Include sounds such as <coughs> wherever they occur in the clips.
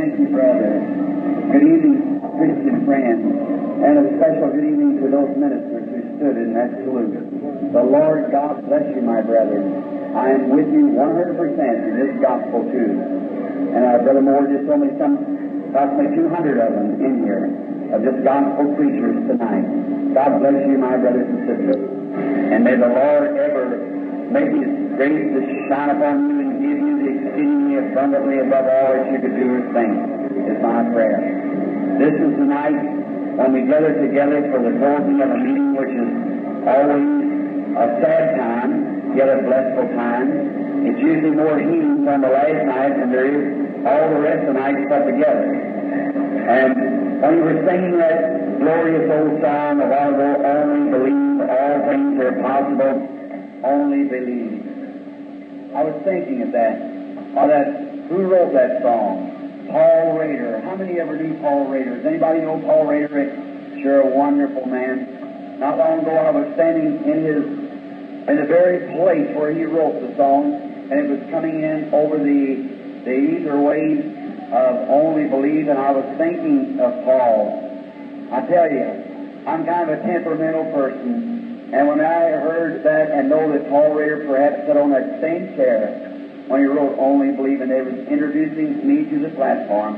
Thank you, brother. Good evening, Christian friends, and a special good evening to those ministers who stood in that salute. The Lord God bless you, my brethren. I am with you 100% in this gospel too. And our brother Moore just told me some, approximately 200 of them in here, of just gospel preachers tonight. God bless you, my brothers and sisters. And may the Lord ever make His grace to shine upon you give you exceedingly abundantly above all that you could do or think, is my prayer. This is the night when we gather together for the closing of a meeting which is always a sad time, yet a blessful time. It's usually more healing from the last night than there is all the rest of the nights put together. And when we were singing that glorious old song of our Lord, only believe, all things are possible, only believe. I was thinking of that. Of that who wrote that song? Paul Rader. How many ever knew Paul Rader? Does anybody know Paul Rader? Sure, a wonderful man. Not long ago, I was standing in his in the very place where he wrote the song, and it was coming in over the the ether waves of only believe, and I was thinking of Paul. I tell you, I'm kind of a temperamental person, and when I heard that and know that Paul Rader perhaps sat on that same chair when he wrote Only Believe, and they was introducing me to the platform,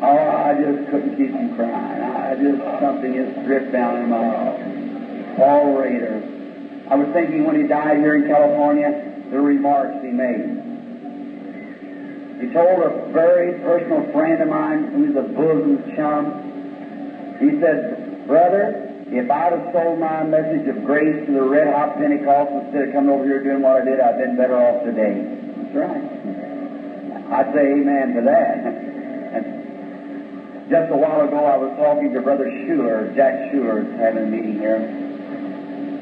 oh, I just couldn't keep from crying. I just, something just dripped down in my heart. Paul Rader. I was thinking when he died here in California, the remarks he made. He told a very personal friend of mine who's a bosom chum, he said, Brother, if I'd have sold my message of grace to the red hot Pentecost instead of coming over here doing what I did, I'd been better off today. That's right. I'd say amen to that. <laughs> Just a while ago, I was talking to Brother Schuler, Jack Schuler, having a meeting here.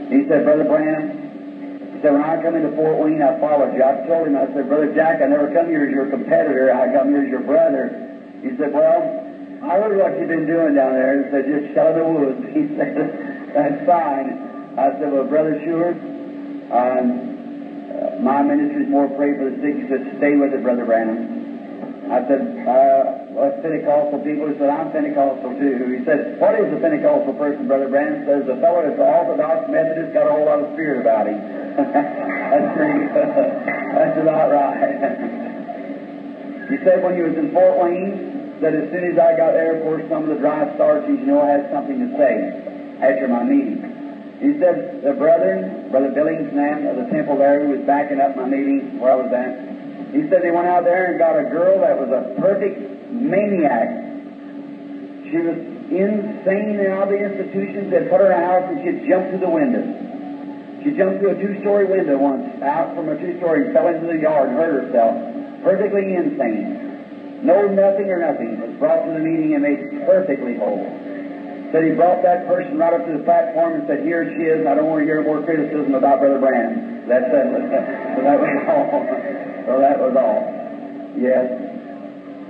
He said, Brother Branham, he said, when I come into Fort Wayne, I followed you. I told him, I said, Brother Jack, I never come here as your competitor. I come here as your brother. He said, Well, I heard what you've been doing down there. He said, just shut the woods. <laughs> He said, that's fine. I said, well, Brother Schuler, um, uh, my ministry is more pray for the sick. He said, stay with it, Brother Branham. I said, uh, well, Pentecostal people. He said, I'm Pentecostal too. He said, what is a Pentecostal person, Brother Branham? He says, a fellow that's Orthodox Methodist got a whole lot of spirit about him. <laughs> that's pretty good. that's about right. <laughs> he said when he was in Fort Wayne, that as soon as I got there, of course, some of the dry starches, you know, had something to say after my meeting. He said, the brethren, Brother Billings man of the temple there, who was backing up my meeting where I was at, he said they went out there and got a girl that was a perfect maniac. She was insane in all the institutions. They'd put her house and she'd jump through the window. She jumped through a two-story window once, out from a two-story, fell into the yard hurt herself. Perfectly insane. No nothing or nothing. Was brought to the meeting and made perfectly whole. Said he brought that person right up to the platform and said, Here she is. I don't want to hear more criticism about Brother Branham. That it. so that was <laughs> all. so that was all. Yes.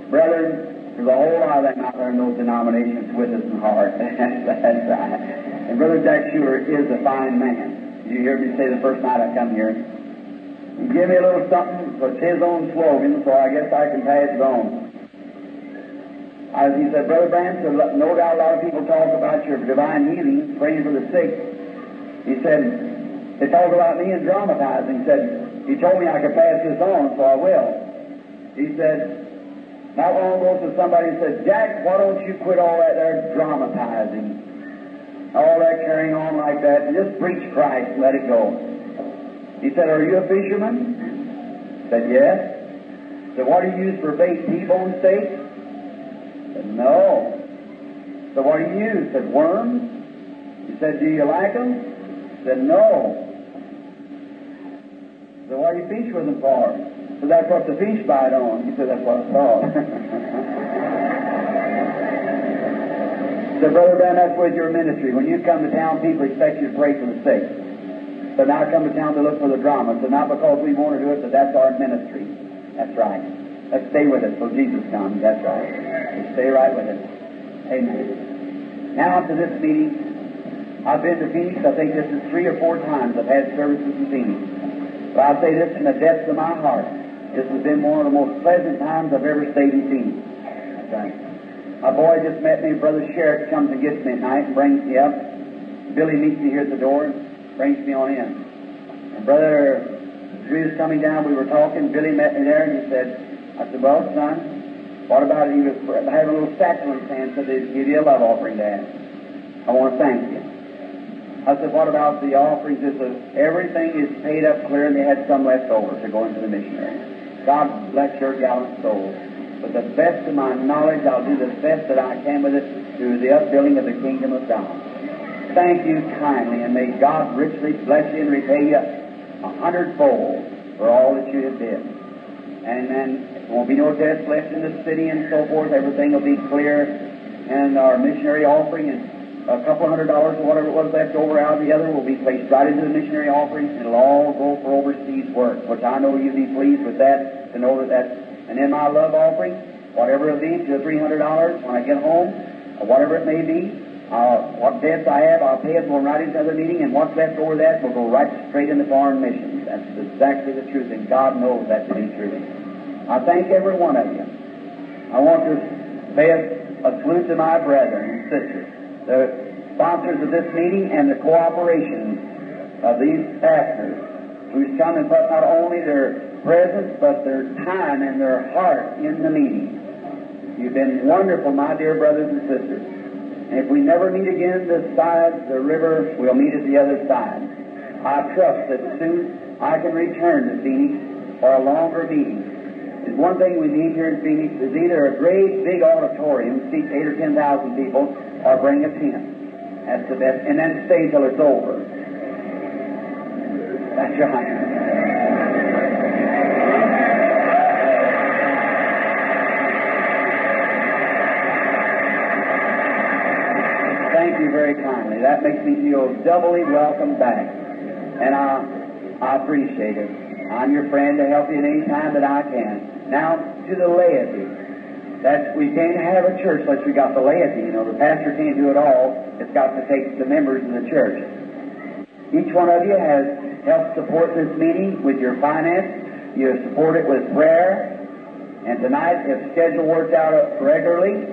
Brethren, there's a whole lot of them out there in those denominations with us in heart. <laughs> That's right. And Brother Jack Schuler is a fine man. You hear me say the first night I come here. He gave me a little something, it's his own slogan, so I guess I can pass it on. As he said, Brother Branham, so no doubt a lot of people talk about your divine healing, praying for the sick. He said, they talk about me and dramatizing. He said, he told me I could pass this on, so I will. He said, not long ago to somebody said, Jack, why don't you quit all that there dramatizing? All that carrying on like that, and just preach Christ and let it go. He said, Are you a fisherman? I said, Yes. So what do you use for bait? T-bone? No. So what do you use? Said, Worms? He said, Do you like them? Said, No. So what do you fish with them for? So that's what the fish bite on. He said, That's what I thought. <laughs> So, Brother Ben, that's with your ministry. When you come to town, people expect you to pray for the sick. So now I come to town to look for the drama. So not because we want to do it, but that's our ministry. That's right. Let's stay with it till Jesus comes. That's right. Let's stay right with it. Amen. Now to this meeting. I've been to Phoenix. I think this is three or four times I've had services in Phoenix. But I'll say this in the depths of my heart. This has been one of the most pleasant times I've ever stayed in Phoenix. Right. My boy just met me. Brother Sherritt comes and gets me at night and brings me up. Billy meets me here at the door and brings me on in. And Brother, as was coming down, we were talking. Billy met me there and he said, I said, well, son, what about it? He was having a little satchel in his hand, they'd give you a love offering, Dad. I want to thank you. I said, what about the offerings? He said, everything is paid up clear and they had some left over to go into the missionary. God bless your gallant soul. But the best of my knowledge, I'll do the best that I can with it through the upbuilding of the kingdom of God. Thank you kindly, and may God richly bless you and repay you a hundredfold for all that you have did. And then there won't be no debts left in the city and so forth. Everything will be clear. And our missionary offering and a couple hundred dollars or whatever it was left over out of the other will be placed right into the missionary offering. and It'll all go for overseas work, which I know you'll be pleased with that to know that that's. And then my love offering, whatever it be, to three hundred dollars when I get home, or whatever it may be. Uh, what debts I have, I'll pay it going right into the meeting, and what's left over that will go right straight into foreign missions. That's exactly the truth, and God knows that to be true. I thank every one of you. I want to pay a, a salute to my brethren and sisters the sponsors of this meeting and the cooperation of these pastors who's come and put not only their presence but their time and their heart in the meeting. You've been wonderful, my dear brothers and sisters. And if we never meet again this side the river, we'll meet at the other side. I trust that soon I can return to Phoenix for a longer meeting. There's one thing we need here in Phoenix is either a great big auditorium, seats eight or ten thousand people, or bring a tent. That's the best. And then stay till it's over. That's your right. Thank you very kindly. That makes me feel doubly welcome back. And I, I appreciate it. I'm your friend to help you at any time that I can. Now, to the laity. That we can't have a church unless we got the laity. You know, the pastor can't do it all. It's got to take the members of the church. Each one of you has helped support this meeting with your finance. You support it with prayer. And tonight, if schedule worked out regularly,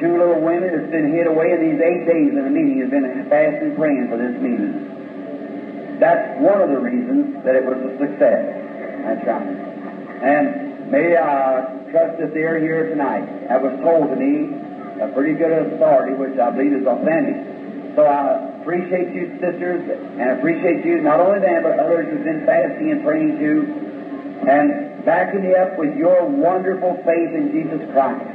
two little women that's been hid away in these eight days in the meeting has been fasting praying for this meeting. That's one of the reasons that it was a success. That's right. And may I trust that they're here tonight. That was told to me a pretty good authority, which I believe is authentic. So I appreciate you, sisters, and appreciate you, not only them, but others who've been fasting and praying too, and backing me up with your wonderful faith in Jesus Christ.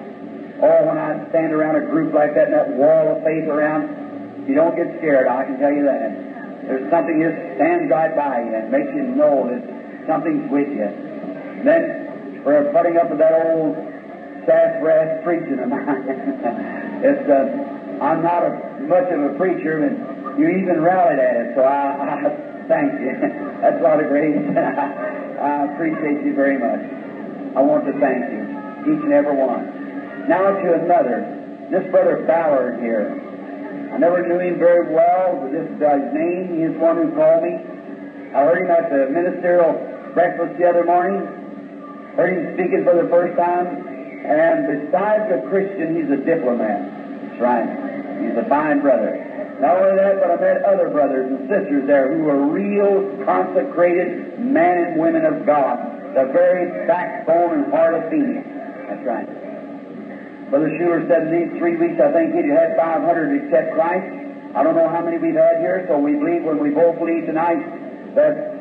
Oh, when I stand around a group like that and that wall of faith around, you don't get scared, I can tell you that. There's something that stands right by you and makes you know that something's with you. Then, for putting up with that old sassafras preaching of mine, it's, uh, I'm not a, much of a preacher, and you even rallied at it, so I, I <laughs> thank you. <laughs> That's a lot of grace. <laughs> I appreciate you very much. I want to thank you, each and every one. Now to another, this brother Ballard here. I never knew him very well, but this is his name. He is one who called me. I heard him at the ministerial breakfast the other morning. Heard him speaking for the first time. And besides a Christian, he's a diplomat. That's right. He's a fine brother. Not only that, but I met other brothers and sisters there who were real consecrated men and women of God. The very backbone and heart of Phoenix. That's right. Brother Schuler said in these three weeks, I think he'd had 500 accept Christ. I don't know how many we've had here, so we believe when we both leave tonight that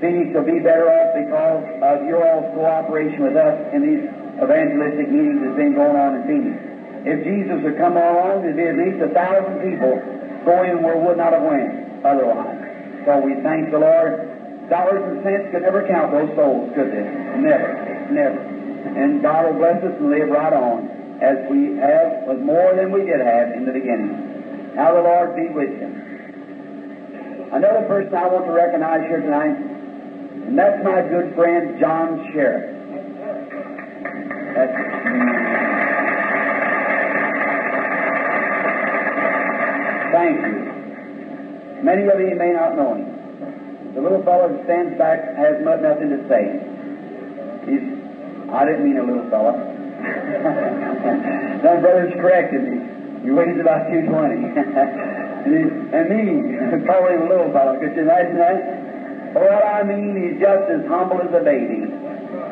Phoenix will be better off because of your all's cooperation with us in these evangelistic meetings that's been going on in Phoenix. If Jesus had come along, there'd be at least a thousand people going where would not have went otherwise. So we thank the Lord. Dollars and cents could never count those souls, could they? Never, never. And God will bless us and live right on as we have with more than we did have in the beginning. Now the Lord be with you. Another person I want to recognize here tonight, and that's my good friend John Sherritt. That's Thank you. Many of you may not know him. The little fellow that stands back has nothing to say. He's I didn't mean a little fellow. My <laughs> brothers corrected me. He weighs about 220. <laughs> and me, <laughs> probably a little fella. Could you imagine that? What I mean, he's just as humble as a baby.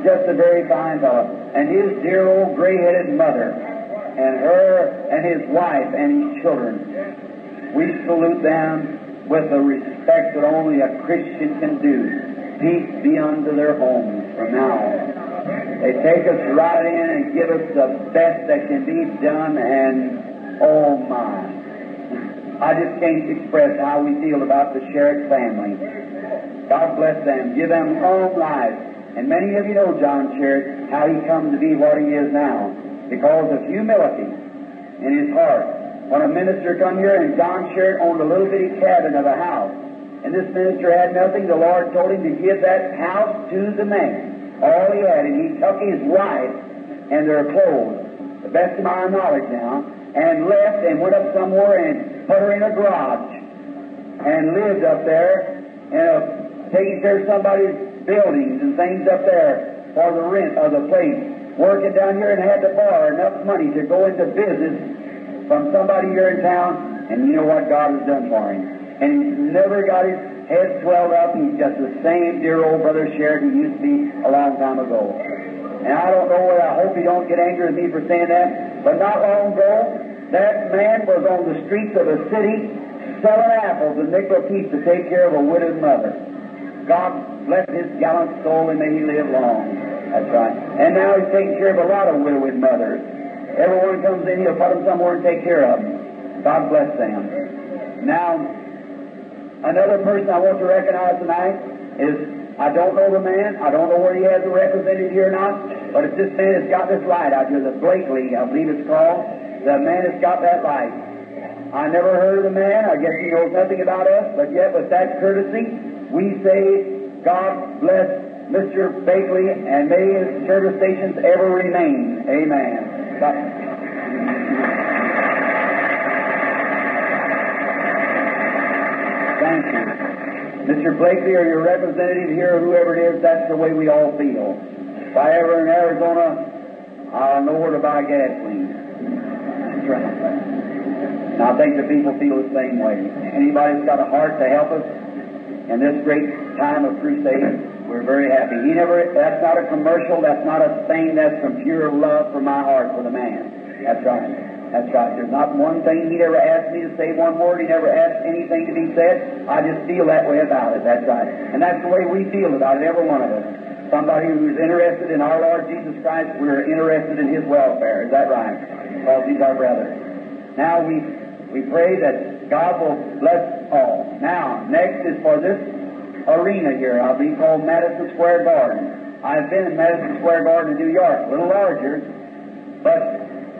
Just a very fine fellow. And his dear old gray-headed mother, and her and his wife and his children. We salute them with the respect that only a Christian can do. Peace be unto their homes from now on. They take us right in and give us the best that can be done, and oh my. <laughs> I just can't express how we feel about the Sherritt family. God bless them. Give them long life. And many of you know John Sherritt, how he come to be what he is now. Because of humility in his heart. When a minister come here and John Sherritt owned a little bitty cabin of a house, and this minister had nothing, the Lord told him to give that house to the man all he had, and he took his wife and their clothes, the best of my knowledge now, and left and went up somewhere and put her in a garage and lived up there and uh, taking care of somebody's buildings and things up there for the rent of the place. Working down here and had to borrow enough money to go into business from somebody here in town, and you know what God has done for him. And he's never got his head swelled up. He's just the same dear old brother Sherritt he used to be a long time ago. And I don't know whether I hope he don't get angry with me for saying that, but not long ago, that man was on the streets of a city selling apples and nickel a to take care of a widowed mother. God bless his gallant soul and may he live long. That's right. And now he's taking care of a lot of widowed mothers. Everyone comes in, he'll put them somewhere and take care of them. God bless them. Now, Another person I want to recognize tonight is I don't know the man. I don't know where he has a representative here or not. But if this man has got this light out here, the Blakely, I believe it's called, the man has got that light. I never heard of the man. I guess he knows nothing about us. But yet, with that courtesy, we say, God bless Mr. Blakely and may his service stations ever remain. Amen. Thank you. Mr. Blakely or your representative here or whoever it is, that's the way we all feel. If I ever in Arizona, I'll know where to buy gasoline. That's right. And I think the people feel the same way. Anybody's got a heart to help us in this great time of crusade, we're very happy. He never, that's not a commercial, that's not a thing, that's from pure love from my heart for the man. That's right. That's right. There's not one thing he never asked me to say one word. He never asked anything to be said. I just feel that way about it. That's right. And that's the way we feel about it, every one of us. Somebody who's interested in our Lord Jesus Christ, we're interested in his welfare. Is that right? Because he's our brother. Now we we pray that God will bless all. Now, next is for this arena here. I'll be called Madison Square Garden. I've been in Madison Square Garden in New York, a little larger, but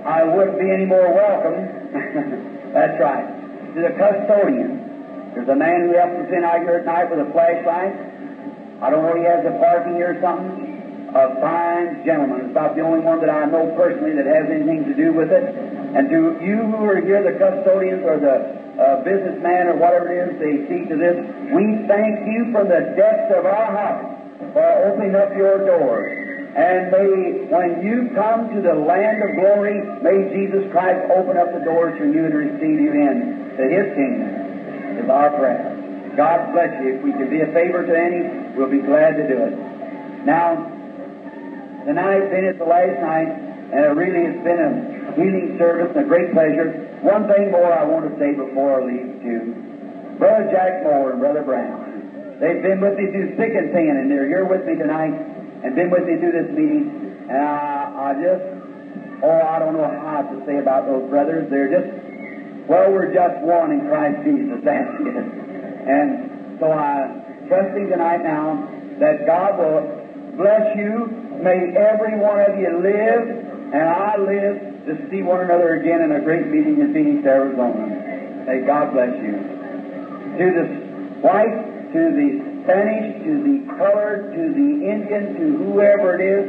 I wouldn't be any more welcome. <laughs> That's right. To the custodian. There's a man who helps us in out here at night with a flashlight. I don't know, he has a parking here or something. A fine gentleman. It's about the only one that I know personally that has anything to do with it. And to you who are here, the custodians or the uh, businessman or whatever it is, they see to this, we thank you from the depths of our heart for opening up your doors. And may, when you come to the land of glory, may Jesus Christ open up the doors for you and receive you in to His kingdom, is our prayer. God bless you. If we can be a favor to any, we'll be glad to do it. Now, tonight, being it's the last night, and it really has been a healing service and a great pleasure. One thing more I want to say before I leave to Brother Jack Moore and Brother Brown. They've been with me through thick and thin, and they're here with me tonight and been with me through this meeting, and I, I just, oh, I don't know how to say about those brothers. They're just, well, we're just one in Christ Jesus, <laughs> that's it. And so I trusting tonight now that God will bless you. May every one of you live, and I live to see one another again in a great meeting in Phoenix, Arizona. May God bless you. To the white, to the Spanish to the colored to the Indian to whoever it is,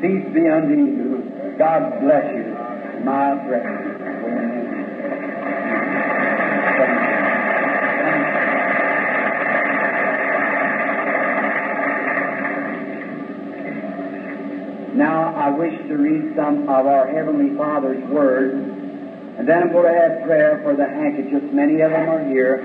peace be unto you. God bless you, my brethren. Now I wish to read some of our Heavenly Father's words, and then I'm going to have prayer for the handkerchiefs. Many of them are here.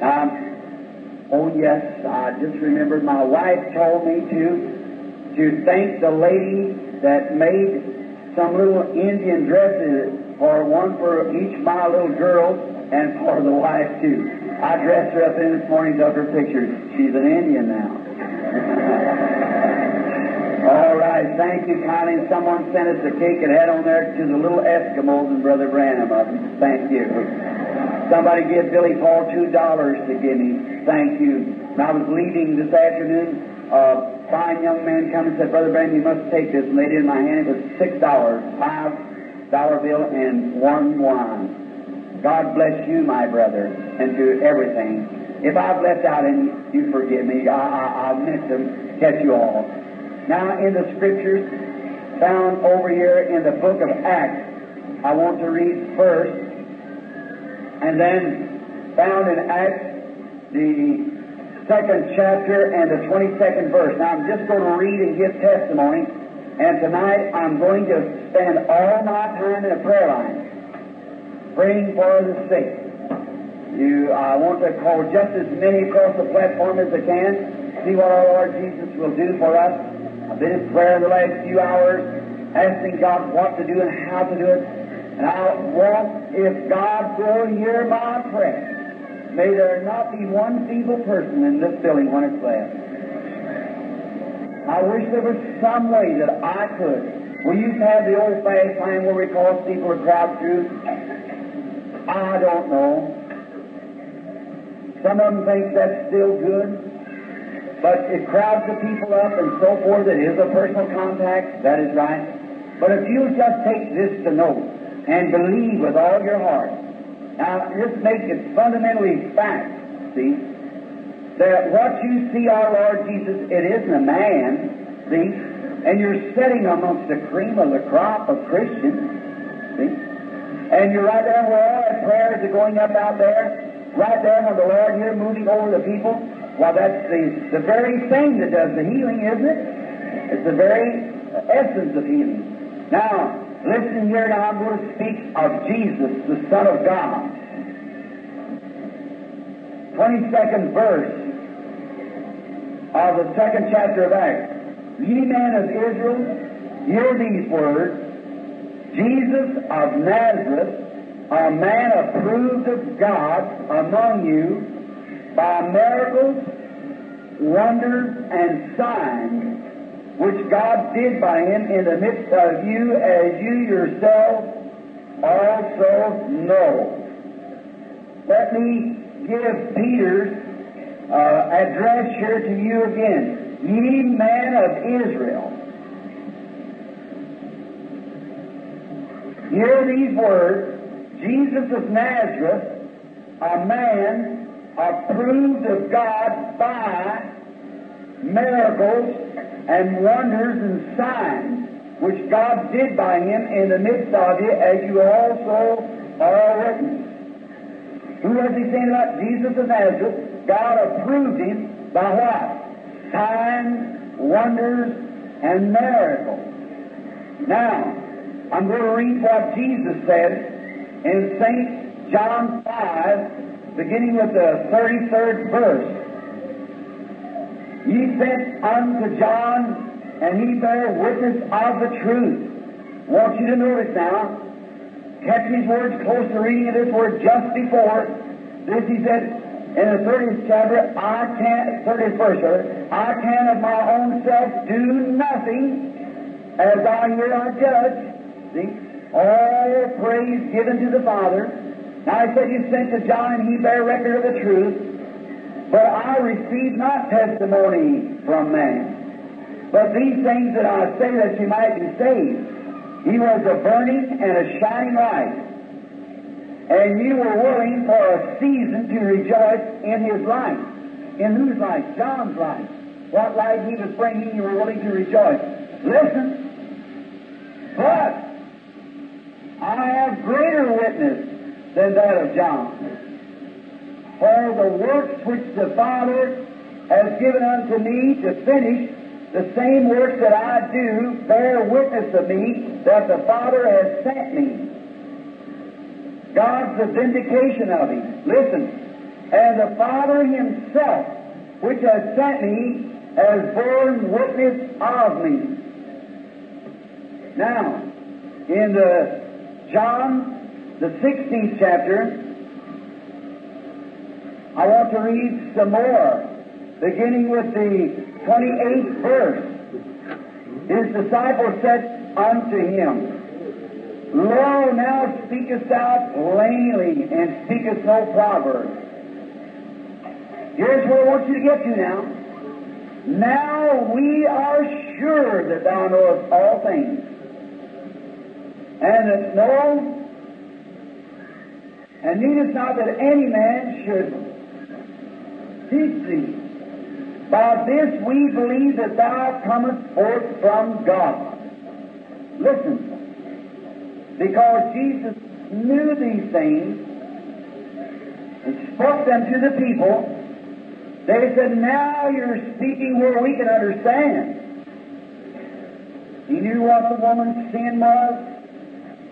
Um, oh yes, I just remembered my wife told me to to thank the lady that made some little Indian dresses for one for each my little girls and for the wife too. I dressed her up in this morning, took her pictures. She's an Indian now. <laughs> All right, thank you kindly. Someone sent us a cake that had on there to the little Eskimos and Brother Branham of them. Thank you. Somebody gave Billy Paul two dollars to give me. Thank you. And I was leaving this afternoon. A fine young man come and said, Brother Branham, you must take this. And laid it in my hand. It was six dollars, five dollar bill, and one wine. God bless you, my brother, and to everything. If I've left out any, you forgive me. I, I, I meant to catch you all. Now, in the scriptures found over here in the book of Acts, I want to read first, and then found in Acts, the second chapter and the 22nd verse. Now, I'm just going to read and give testimony, and tonight I'm going to spend all my time in a prayer line, praying for the sick. You, I want to call just as many across the platform as I can, see what our Lord Jesus will do for us. I've been in prayer the last few hours, asking God what to do and how to do it. And I want, if God will hear my prayer, may there not be one feeble person in this building when it's left. I wish there was some way that I could. We used to have the old fashioned time where we called people to crowd through. I don't know. Some of them think that's still good. But it crowds the people up and so forth. It is a personal contact. That is right. But if you just take this to note and believe with all your heart, now this makes it fundamentally fact, see, that what you see our Lord Jesus, it isn't a man, see, and you're sitting amongst the cream of the crop of Christians, see, and you're right there where all that prayers are going up out there, right there when the Lord here moving over the people, well, that's the, the very thing that does the healing, isn't it? It's the very essence of healing. Now, listen here now, I'm going to speak of Jesus, the Son of God. 22nd verse of the second chapter of Acts. Ye men of Israel, hear these words. Jesus of Nazareth, a man approved of God among you, by miracles, wonders, and signs which God did by him in the midst of you, as you yourselves also know. Let me give Peter's uh, address here to you again. Ye men of Israel, hear these words Jesus of Nazareth, a man approved of God by miracles and wonders and signs which God did by him in the midst of you, as you also are witnesses. Who was he saying about Jesus of Nazareth? God approved him by what? Signs, wonders, and miracles. Now, I'm going to read what Jesus said in St. John 5, beginning with the 33rd verse. Ye sent unto John, and he bare witness of the truth. I want you to notice now, catch these words close to reading of this word just before. This he said in the 30th chapter, I can, 30th verse, I can of my own self do nothing, as I hear I judge. See? All praise given to the Father. Now he said you sent to John, and he bare record of the truth. But I receive not testimony from man. But these things that I say that you might be saved. He was a burning and a shining light. And you were willing for a season to rejoice in his light. In whose light? John's light. What light he was bringing, you were willing to rejoice. Listen. But I have greater witness than that of John for the works which the Father has given unto me to finish, the same works that I do bear witness of me that the Father has sent me. God's the vindication of him. Listen. And the Father himself, which has sent me, has borne witness of me. Now, in the John, the 16th chapter, I want to read some more, beginning with the 28th verse. His disciples said unto him, Lo, now speakest thou plainly, and speakest no proverb. Here's where I want you to get to now. Now we are sure that thou knowest all things, and that no, and needest not that any man should teach thee. By this we believe that thou comest forth from God. Listen, because Jesus knew these things and spoke them to the people, they said, Now you're speaking where we can understand. He knew what the woman's sin was.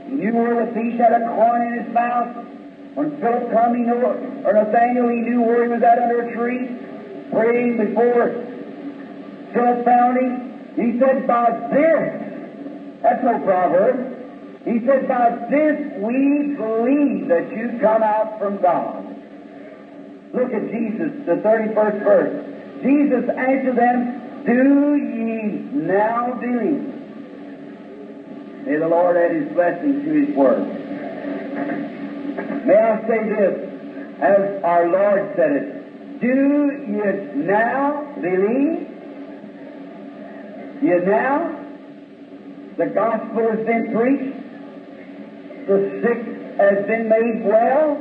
He knew where the thief had a coin in his mouth. When Philip come, he knew, or Nathaniel, he knew where he was at under a tree, praying before Philip found him. He said, By this, that's no proverb. He said, By this we believe that you come out from God. Look at Jesus, the 31st verse. Jesus answered them, Do ye now believe? May the Lord add his blessing to his word. May I say this, as our Lord said it, Do ye now believe? You now? The gospel has been preached the sick has been made well.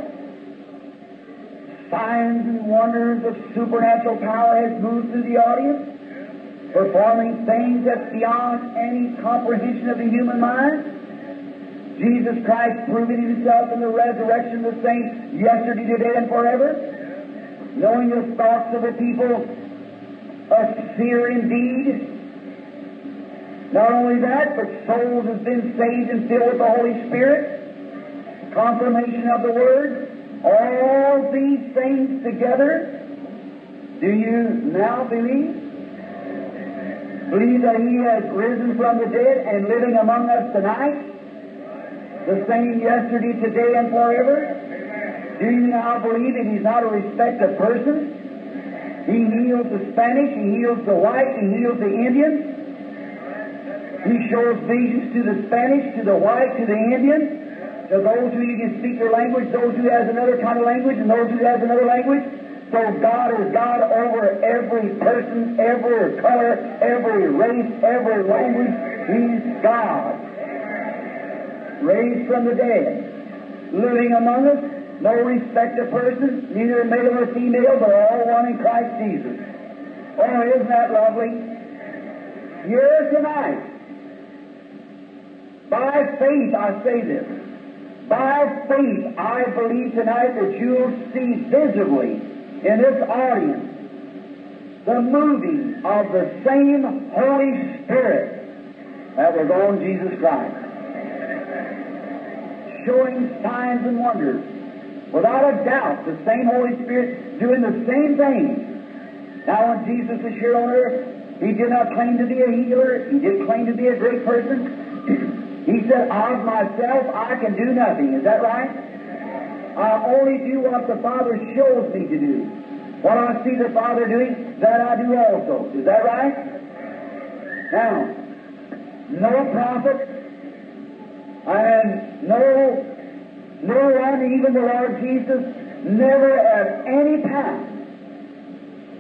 Signs and wonders of supernatural power has moved through the audience, performing things that's beyond any comprehension of the human mind. Jesus Christ proving himself in the resurrection of the saints yesterday, today, and forever. Knowing the thoughts of the people, a seer indeed, not only that, but souls have been saved and filled with the Holy Spirit, confirmation of the Word, all these things together. Do you now believe? Believe that He has risen from the dead and living among us tonight? The same yesterday, today, and forever? Do you now believe that He's not a respect of persons? He heals the Spanish, He heals the white, He heals the Indian. He shows visions to the Spanish, to the white, to the Indian, to those who you can speak their language, those who has another kind of language, and those who has another language. So God is God over every person, every color, every race, every language. He's God. Raised from the dead. Living among us, no respect of persons, neither male nor female, but all one in Christ Jesus. Oh, isn't that lovely? Here tonight, by faith, I say this. By faith, I believe tonight that you'll see visibly in this audience the moving of the same Holy Spirit that was on Jesus Christ. Showing signs and wonders. Without a doubt, the same Holy Spirit doing the same thing. Now, when Jesus was here on earth, He did not claim to be a healer. He did claim to be a great person. <clears throat> He said, Of myself I can do nothing. Is that right? I only do what the Father shows me to do. What I see the Father doing, that I do also. Is that right? Now, no prophet and no no one, even the Lord Jesus, never at any time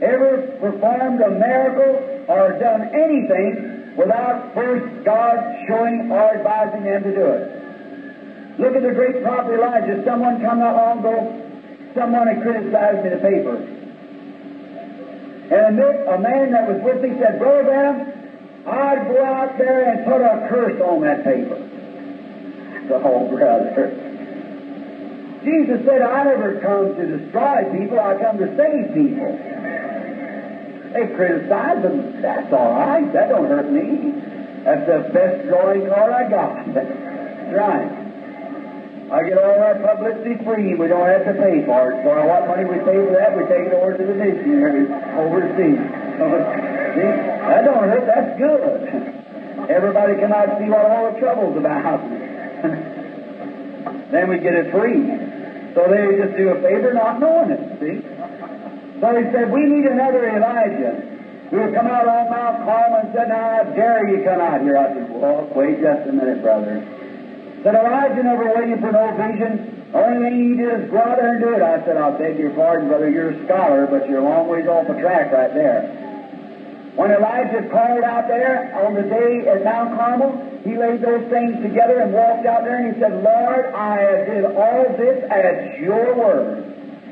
ever performed a miracle or done anything without first God showing or advising them to do it. Look at the great prophet Elijah. Someone come not long ago, someone had criticized me in the paper. And a man that was with me said, Brother Branham, I'd go out there and put a curse on that paper. Oh, brother. Jesus said, I never come to destroy people, I come to save people. They criticize them. That's all right. That don't hurt me. That's the best drawing card I got. <laughs> Right. I get all our publicity free. We don't have to pay for it. So what money we pay for that, we take it over to the missionary overseas. see, that don't hurt. That's good. <laughs> Everybody cannot see what all the trouble's about. <laughs> then we get it free. So they just do a favor not knowing it, see? So he said, we need another Elijah who will come out on Mount Carmel and said, now I dare you come out here. I said, well, wait just a minute, brother. Said Elijah never waited for no vision. Only thing he did is go out there and do it. I said, I'll beg your pardon, brother. You're a scholar, but you're a long ways off the track right there. When Elijah called out there on the day at Mount Carmel, he laid those things together and walked out there and he said, Lord, I have did all this at your word.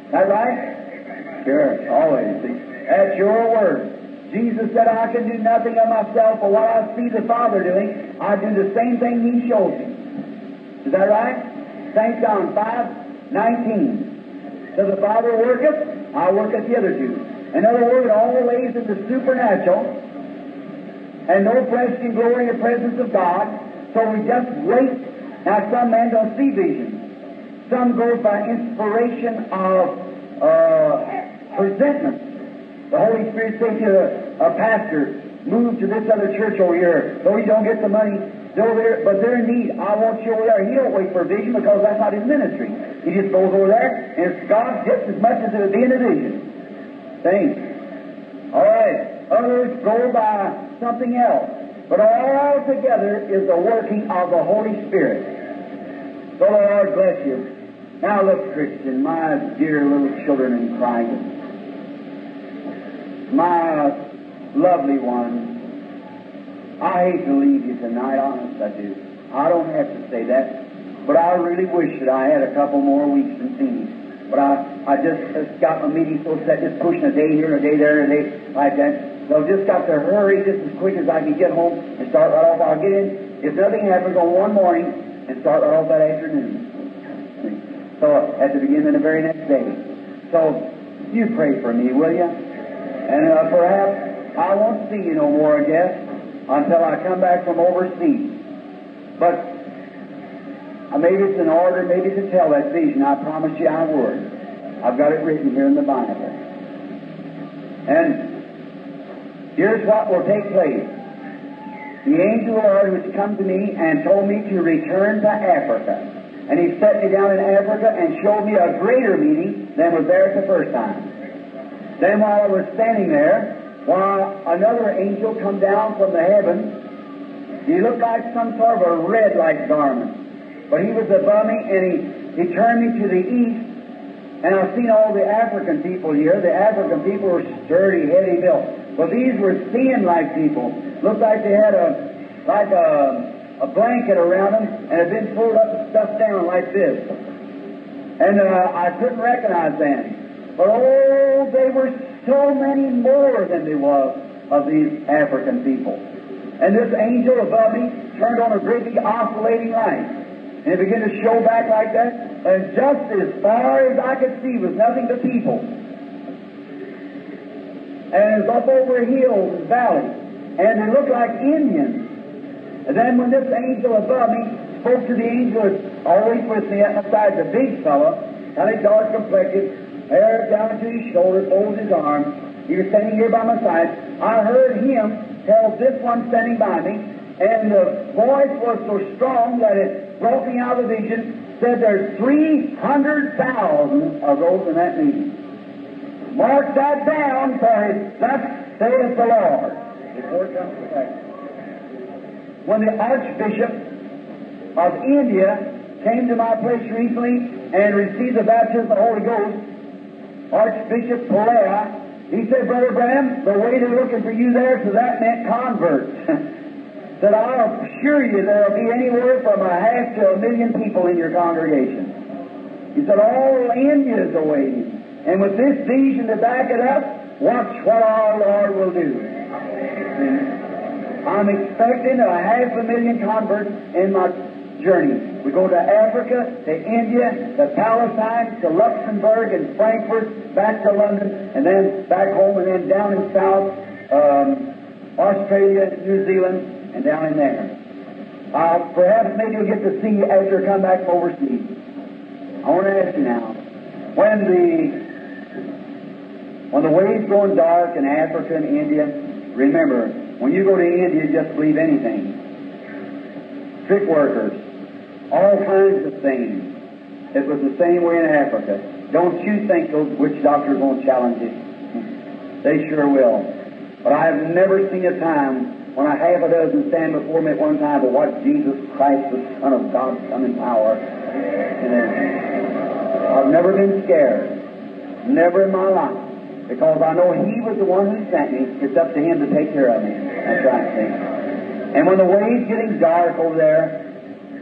Is that right? Sure, always. See? At your word. Jesus said, I can do nothing of myself, but what I see the Father doing, I do the same thing He shows me. Is that right? St. John 5, 19. So the Father worketh, I work at the other two. In other words, lays in the supernatural, and no flesh can glory in the presence of God, so we just wait. Now, some men don't see visions. Some goes by inspiration of uh, presentment. The Holy Spirit says to a, a pastor, move to this other church over here. Though he don't get the money, they're there, but they're in need. I want you over there. He don't wait for a vision because that's not his ministry. He just goes over there, and it's God just as much as it would be in a vision. Thanks. All right. Others go by something else. But all together is the working of the Holy Spirit. So the Lord bless you. Now look, Christian, my dear little children in Christ, my lovely ones, I hate to leave you tonight, honest I do. I don't have to say that, but I really wish that I had a couple more weeks in Phoenix. But I, I just, just got my meeting so set, just pushing a day here and a day there and a day like that. So I've just got to hurry just as quick as I can get home and start right off. I'll get in, if nothing happens, on one morning and start right off that afternoon. So at the beginning of the very next day. So you pray for me, will you? And uh, perhaps I won't see you no more, I guess, until I come back from overseas. But uh, maybe it's in order, maybe to tell that vision. I promise you I would. I've got it written here in the Bible. And here's what will take place. The angel of the Lord which come to me and told me to return to Africa. And he set me down in Africa and showed me a greater meeting than was there the first time. Then while I was standing there, while another angel come down from the heavens, he looked like some sort of a red-like garment. But he was above me, and he, he turned me to the east, and I've seen all the African people here. The African people were sturdy, heavy built. But these were seeing-like people. Looked like they had a like a, a blanket around them, and had been pulled up and stuffed down like this. And uh, I couldn't recognize them. But oh, they were so many more than there was of these African people. And this angel above me turned on a great oscillating light. And it began to show back like that. And just as far as I could see was nothing but people. And it was up over hills and valleys. And they looked like Indians. And then when this angel above me spoke to the angel that's always with me at my side, the big fellow, kind of dark complected, hair down to his shoulder, folds his arms. He was standing here by my side. I heard him tell this one standing by me, and the voice was so strong that it me out of the vision, said there's 300,000 of those in that meeting. Mark that down, for thus saith the Lord. When the Archbishop of India came to my place recently and received the baptism of the Holy Ghost, Archbishop Pulea, he said, Brother Branham, the way they're looking for you there, so that meant converts. <laughs> said, I'll assure you there'll be anywhere from a half to a million people in your congregation. He said, all India is awaiting. And with this vision to back it up, watch what our Lord will do. I'm expecting a half a million converts in my journey. We go to Africa, to India, to Palestine, to Luxembourg and Frankfurt, back to London, and then back home, and then down in South um, Australia, New Zealand, and down in there. Uh, perhaps maybe you'll get to see after you come back from overseas. I want to ask you now, when the when the waves going dark in Africa and India, remember, when you go to India, just believe anything. Trick workers, all kinds of things. It was the same way in Africa. Don't you think those witch doctors won't challenge you? They sure will. But I have never seen a time when a half a dozen stand before me at one time to watch Jesus Christ, the Son of God, come in power. I've never been scared. Never in my life. Because I know He was the one who sent me. It's up to Him to take care of me. That's right, see. And when the way's getting dark over there,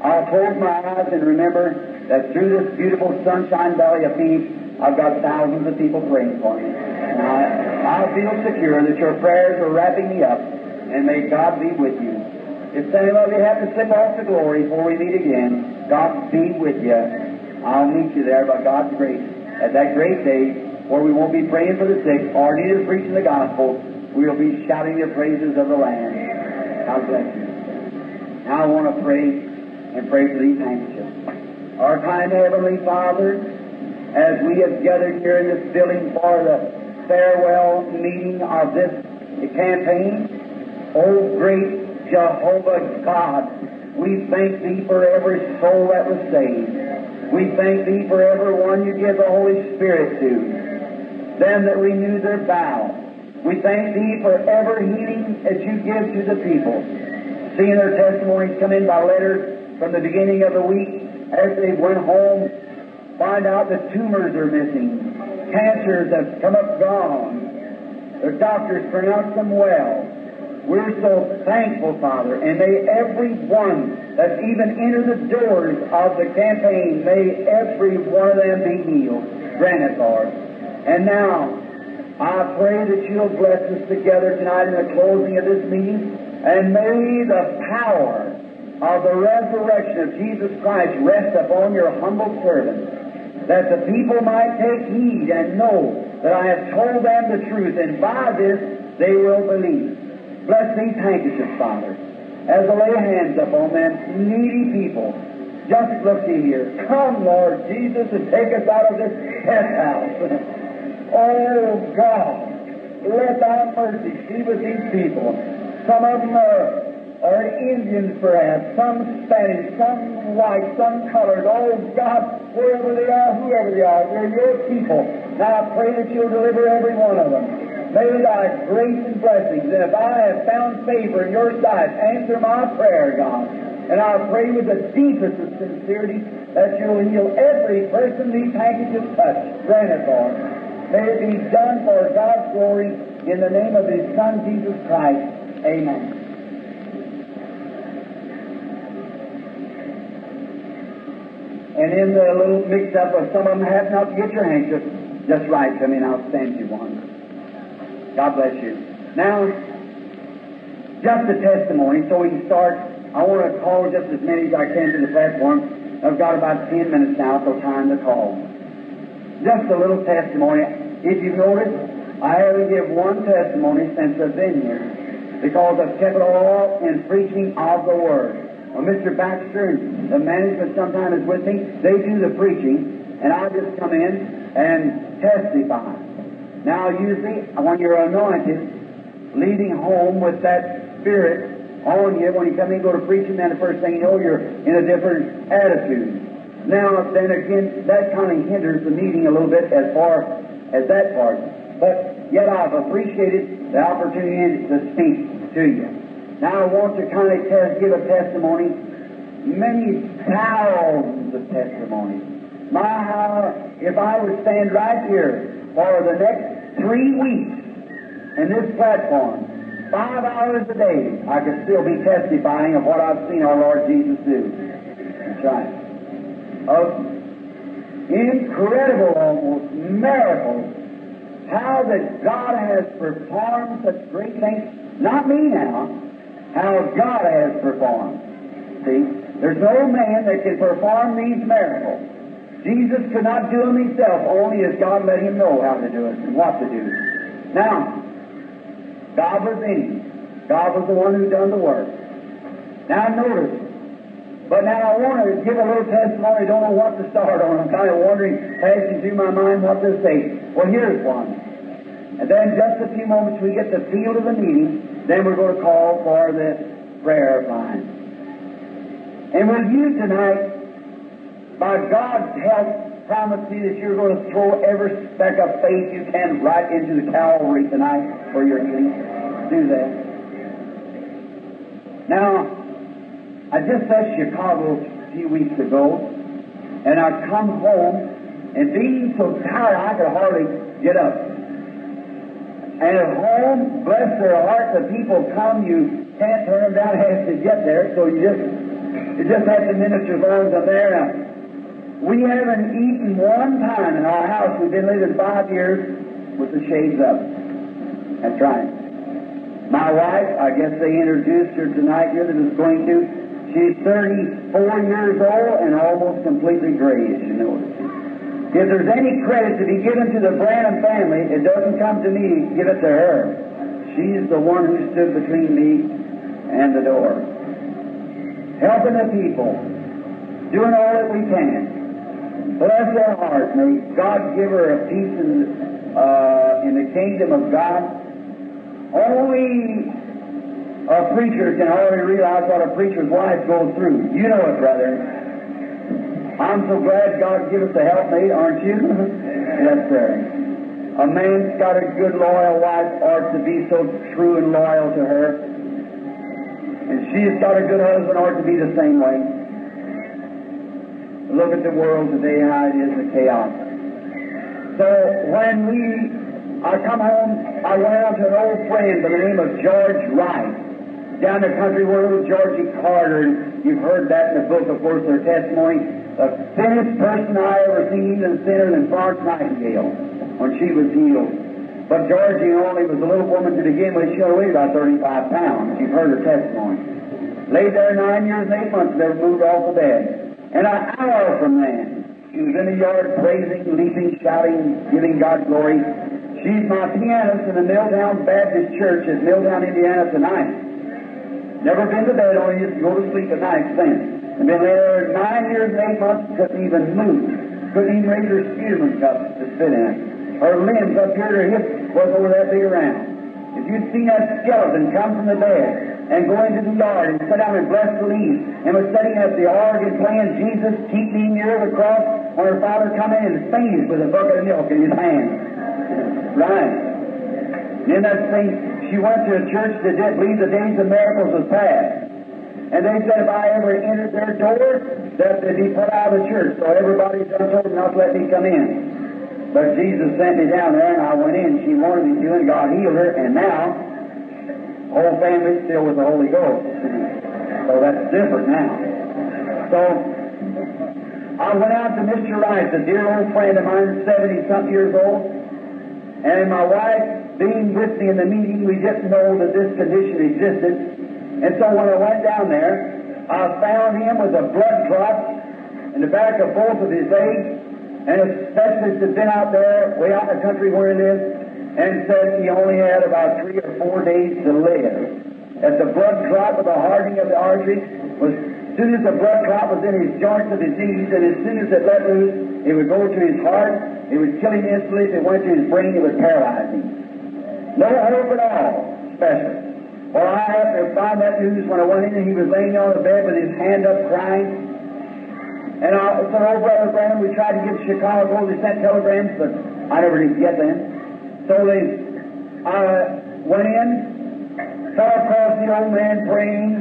I'll close my eyes and remember that through this beautiful sunshine valley of peace, I've got thousands of people praying for me. And I, I feel secure that your prayers are wrapping me up, and may God be with you. If any of you have to slip off to glory before we meet again, God be with you. I'll meet you there by God's grace at that great day where we won't be praying for the sick or neither preaching the gospel. We'll be shouting the praises of the Lamb. God bless you. Now I want to pray and pray for these handkerchiefs. Our kind Heavenly Father, as we have gathered here in this building for the farewell meeting of this campaign, O great Jehovah God, we thank Thee for every soul that was saved. We thank Thee for every one You give the Holy Spirit to them that renew their vow. We thank Thee for every healing that You give to the people. Seeing their testimonies come in by letters from the beginning of the week, as they went home, find out the tumors are missing, cancers have come up gone. Their doctors pronounce them well. We're so thankful, Father, and may every one that's even entered the doors of the campaign, may every one of them be healed. Grant it, Lord. And now, I pray that you'll bless us together tonight in the closing of this meeting, and may the power of the resurrection of Jesus Christ rest upon your humble servant, that the people might take heed and know that I have told them the truth, and by this they will believe. Bless these handkerchiefs, Father, as I lay hands upon them needy people. Just look here. Come, Lord Jesus, and take us out of this pest house. <laughs> Oh God, let thy mercy be with these people. Some of them are, are Indians perhaps, some Spanish, some white, some colored. Oh God, wherever they are, whoever they are, they're your people. Now I pray that you'll deliver every one of them. May thy grace and blessings, and if I have found favor in your sight, answer my prayer, God. And I pray with the deepest of sincerity that you'll heal every person these handkerchiefs touch. Grant it, Lord. May it be done for God's glory in the name of His Son, Jesus Christ. Amen. And in the little mix up of some of them have not get your handkerchief, just write to me and I'll send you one. God bless you. Now, just a testimony so we can start. I want to call just as many as I can to the platform. I've got about 10 minutes now so time to call. Just a little testimony. If you've noticed, I only give one testimony since I've been here because I've kept it all in preaching of the Word. Well, Mr. Baxter and the management sometimes is with me. They do the preaching, and I just come in and testify. Now, usually, when you're anointed, leaving home with that spirit oh, on you, when you come in and go to preaching, then the first thing you know, you're in a different attitude. Now, then again, that kind of hinders the meeting a little bit as far as that part. But yet I've appreciated the opportunity to speak to you. Now I want to kind of test, give a testimony, many thousands of testimonies. My, how, if I would stand right here for the next three weeks in this platform, five hours a day, I could still be testifying of what I've seen our Lord Jesus do. That's right. Of incredible, almost miracles how that God has performed such great things. Not me now, how God has performed. See? There's no man that can perform these miracles. Jesus could not do them himself, only as God let him know how to do it and what to do. Now, God was in him. God was the one who done the work. Now notice, but now I want to give a little testimony. I Don't know what to start on. I'm kind of wondering, passing through my mind, what to say. Well, here's one. And then just a few moments we get the field of the meeting, then we're going to call for the prayer of line. And with you tonight, by God's help, promise me that you're going to throw every speck of faith you can right into the Calvary tonight for your healing. Do that. Now, I just left Chicago a few weeks ago, and I come home, and being so tired I could hardly get up. And at home, bless their hearts, the people come, you can't turn them down <laughs> half to get there, so you just you just have to minister as long as I'm there. We haven't eaten one time in our house. We've been living five years with the shades up. That's right. My wife, I guess they introduced her tonight here that is going to. She's 34 years old and almost completely grayish, you know. If there's any credit to be given to the Branham family, it doesn't come to me, give it to her. She's the one who stood between me and the door. Helping the people, doing all that we can. Bless her heart. May God give her a peace in, uh, in the kingdom of God. Only a preacher can already realize what a preacher's wife goes through. You know it, brother. I'm so glad God give us a helpmate, aren't you? <laughs> yes, sir. A man's got a good, loyal wife ought to be so true and loyal to her. And she's got a good husband ought to be the same way. Look at the world today, how it is, the chaos. So when we, I come home, I went out to an old friend by the name of George Wright, down the country where little Georgie Carter, and you've heard that in the book, of course, their testimony, the thinnest person I ever seen, even thinner than Florence Nightingale, when she was healed. But Georgie only was a little woman to begin with. She only weighed about 35 pounds. You've heard her testimony. Laid there nine years and eight months, never moved off the bed. And an hour from then, she was in the yard praising, leaping, shouting, giving God glory. She's my pianist in the Milltown Baptist Church at Milltown, Indiana tonight. Never been to bed, only to go to sleep at night since. And been there nine years and eight months, couldn't even move. Couldn't even raise her sputum cup to sit in. Her limbs up here, her hips was over that big around. If you'd seen that skeleton come from the bed, and go into the yard and sit down and bless the leaves. And was sitting at the organ playing Jesus, keep me near the cross, when her father come in and fainted with a bucket of milk in his hand. Right. Then that thing, she went to a church that didn't believe the days of miracles was past. And they said if I ever entered their door, that they'd be put out of the church. So everybody told not to let me come in. But Jesus sent me down there, and I went in. She wanted me to, and God healed her. And now, whole family still with the Holy Ghost. So that's different now. So I went out to Mr. Rice, a dear old friend of mine, 70 something years old, and my wife being with me in the meeting, we didn't know that this condition existed. And so when I went down there, I found him with a blood clot in the back of both of his legs, and a specialist had been out there, way out in the country where he lives, and said he only had about three or four days to live. That the blood clot with the hardening of the arteries was, as soon as the blood clot was in his joints of knees, and as soon as it let loose, it would go to his heart, it would kill him instantly. If it went to his brain, it would paralyze him. No hope at all, special. Well, I happened to find that news when I went in and he was laying on the bed with his hand up crying. And I said, oh, Brother Branham, we tried to get to Chicago. They sent telegrams, but I never did get them. So they, I went in, fell across the old man praying,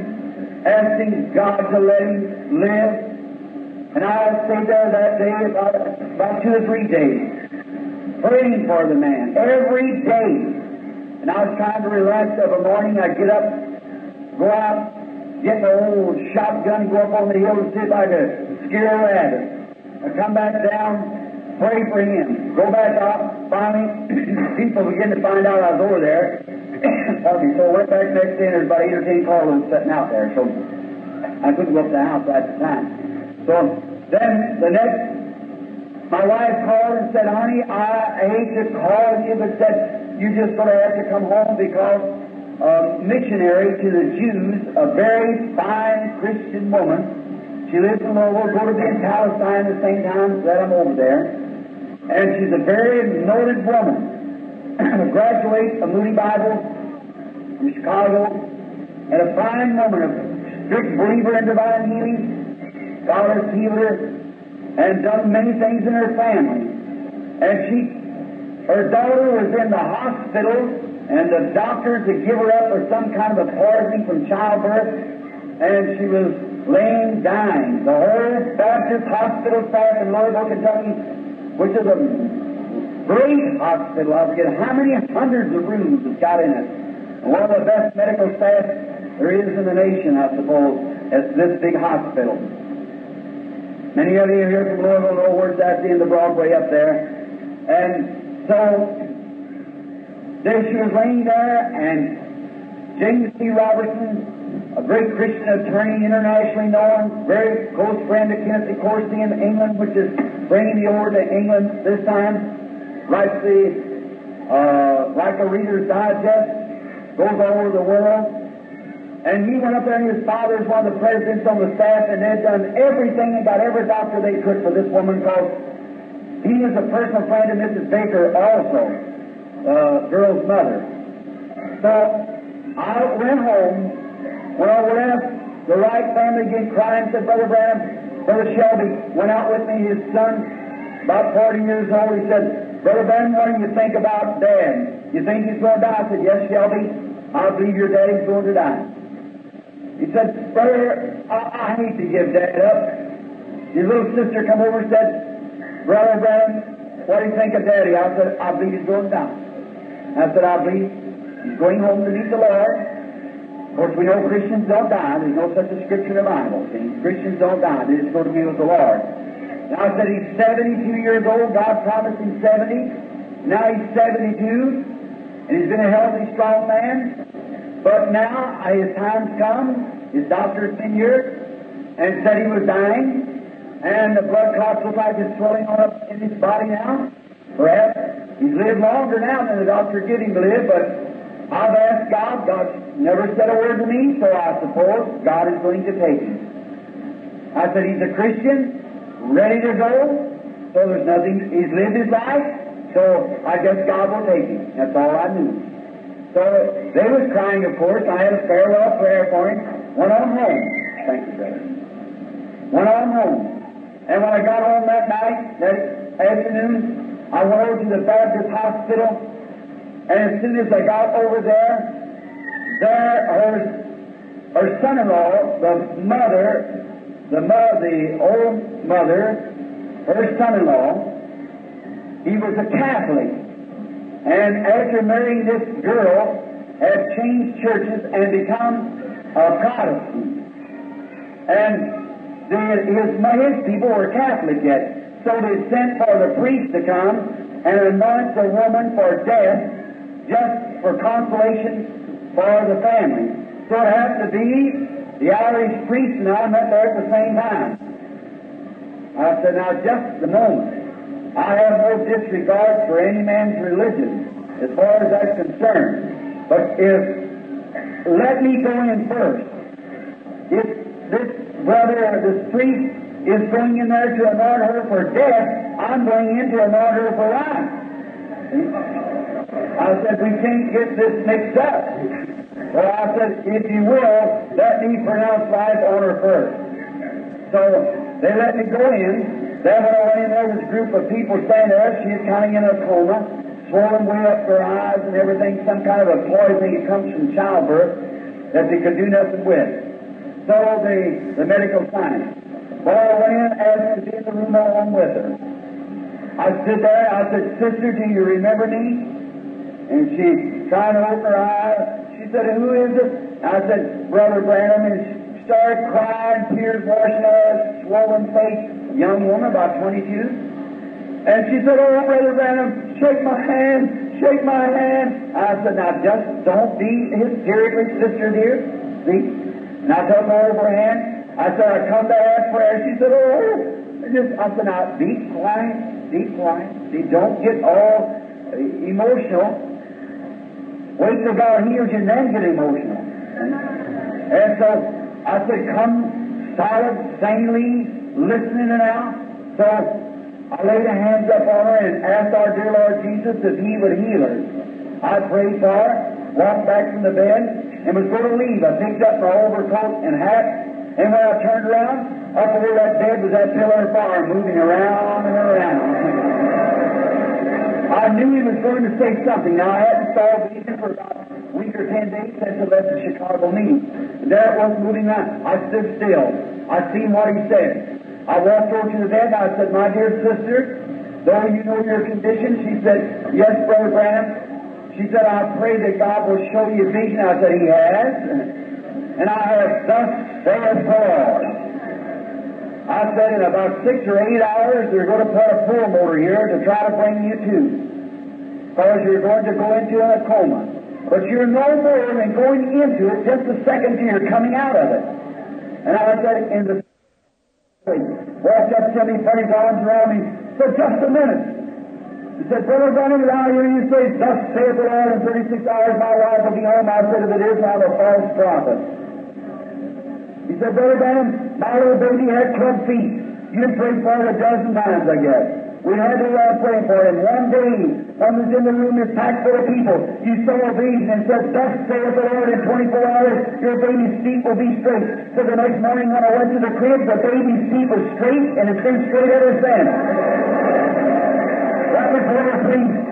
asking God to let him live. And I stayed there that day about, about two or three days, praying for the man every day. And I was trying to relax of a morning. I'd get up, go out, get my old shotgun, go up on the hill and sit scare a rabbit. I come back down, pray for him, go back up. Finally, <clears throat> people begin to find out I was over there. <coughs> Pardon me. So I went back next day and there's about eight or ten carloads sitting out there. So I couldn't go up to the house at the time. So then the next, my wife called and said, honey, I hate to call you, but said, you're just going to have to come home because a missionary to the Jews, a very fine Christian woman. She lives in Louisville, go to Palestine at the same time that I'm over there. And she's a very noted woman. <clears throat> a graduate of Moody Bible from Chicago, and a fine woman, a strict believer in divine healing, God her, and done many things in her family. And she, her daughter was in the hospital, and the doctors had give her up for some kind of a poisoning from childbirth, and she was laying dying. The whole Baptist hospital staff in Louisville, Kentucky, which is a great hospital, I forget how many hundreds of rooms it's got in it. And one of the best medical staff there is in the nation, I suppose, at this big hospital. Many of you here from Louisville know where that's in the Broadway up there. And so there she was laying there, and James C. Robertson, a great Christian attorney, internationally known, very close friend of Kenneth Coursey in England, which is bringing the order to England this time, writes the uh, like a Reader's Digest, goes all over the world. And he went up there, and his father's one of the presidents on the staff, and they'd done everything and got every doctor they could for this woman because he is a personal friend of Mrs. Baker also, uh, girl's mother. So I went home. Well, when the Wright family again crying, said, Brother Branham, Brother Shelby went out with me, his son, about 40 years old. He said, Brother Branham, what do you think about Dad? You think he's going to die? I said, Yes, Shelby. I believe your daddy's going to die. He said, Brother, I, I hate to give Dad up. His little sister come over and said, Brother Branham, what do you think of Daddy? I said, I believe he's going to die. I said, I believe he's going home to meet the Lord. Course, we know Christians don't die. There's no such a scripture in the Bible. See? Christians don't die. They just go to be with the Lord. Now, I said he's 72 years old. God promised him 70. Now he's 72, and he's been a healthy, strong man. But now his time's come. His doctor's been here and said he was dying, and the blood clots look like it's swelling on up in his body now. Perhaps he's lived longer now than the doctor gave him to live, but I've asked God. God never said a word to me, so I suppose God is going to take him. I said he's a Christian, ready to go, so there's nothing. He's lived his life, so I guess God will take him. That's all I knew. So they was crying, of course. I had a farewell prayer for him. Went on home. Thank you, brother. Went on home. And when I got home that night, that afternoon, I went over to the Baptist hospital. And as soon as they got over there, there her, her son-in-law, the mother, the mother, the old mother, her son-in-law, he was a Catholic. And after marrying this girl, had changed churches and become a Protestant. And the, his, his people were Catholic yet. So they sent for the priest to come and anoint the woman for death just for consolation for the family. So it happened to be the Irish priest and I met there at the same time. I said, now just a moment. I have no disregard for any man's religion as far as that's concerned. But if, let me go in first. If this brother or this priest is going in there to anoint her for death, I'm going in to anoint her for life. I said, we can't get this mixed up. Well, I said, if you will, let me pronounce life on her first. So they let me go in. Then when I went in, there was a group of people standing there. She was kind of in a coma, swollen way up her eyes and everything, some kind of a poisoning that comes from childbirth that they could do nothing with. So the, the medical science. Well, I went in and asked to be in the room along with her. I stood there, I said, Sister, do you remember me? And she tried to open her eyes. She said, Who is it? I said, Brother Branham. And she started crying, tears washing out her swollen face. Young woman, about 22. And she said, Oh, Brother Branham, shake my hand, shake my hand. I said, Now just don't be hysterically, sister dear. See? And I took her over her hand. I said, I come to ask prayer. She said, oh, just, I said, now, be quiet, be quiet. See, don't get all emotional. Wait till God heals you and then get emotional. And so I said, come solid, sanely, listening and out. So I laid a hands up on her and asked our dear Lord Jesus if He would heal her. I prayed for her, walked back from the bed, and was going to leave. I picked up my overcoat and hat, and when I turned around, up over that bed was that pillar of fire moving around and around. I knew he was going to say something. Now, I hadn't saw vision for about a week or ten days since I left the Chicago meeting. There it was moving on. I stood still. I seen what he said. I walked over to the bed and I said, My dear sister, though you know your condition, she said, Yes, Brother Branham. She said, I pray that God will show you vision. I said, He has. And I have thus saith the Lord. I said in about six or eight hours they're going to put a pulmotor here to try to bring you to. Because you're going to go into a coma. But you're no more than going into it just a second you're coming out of it. And I said, in the walked up to me, put his arms around me, said, just a minute. He said, Brother Branham, I hear you say, Thus saith the Lord, in 36 hours my wife will be home? I said, if it is, I'm a false prophet. He said, Brother Branham, my little baby had club feet. You prayed for it a dozen times, I guess. We had to uh, pray for him. One day, when was in the room is packed full of people, you saw a vision and said, Thus saith the Lord, in 24 hours your baby's feet will be straight. So the next morning when I went to the crib, the baby's feet were straight, and it's been straight ever since. That was.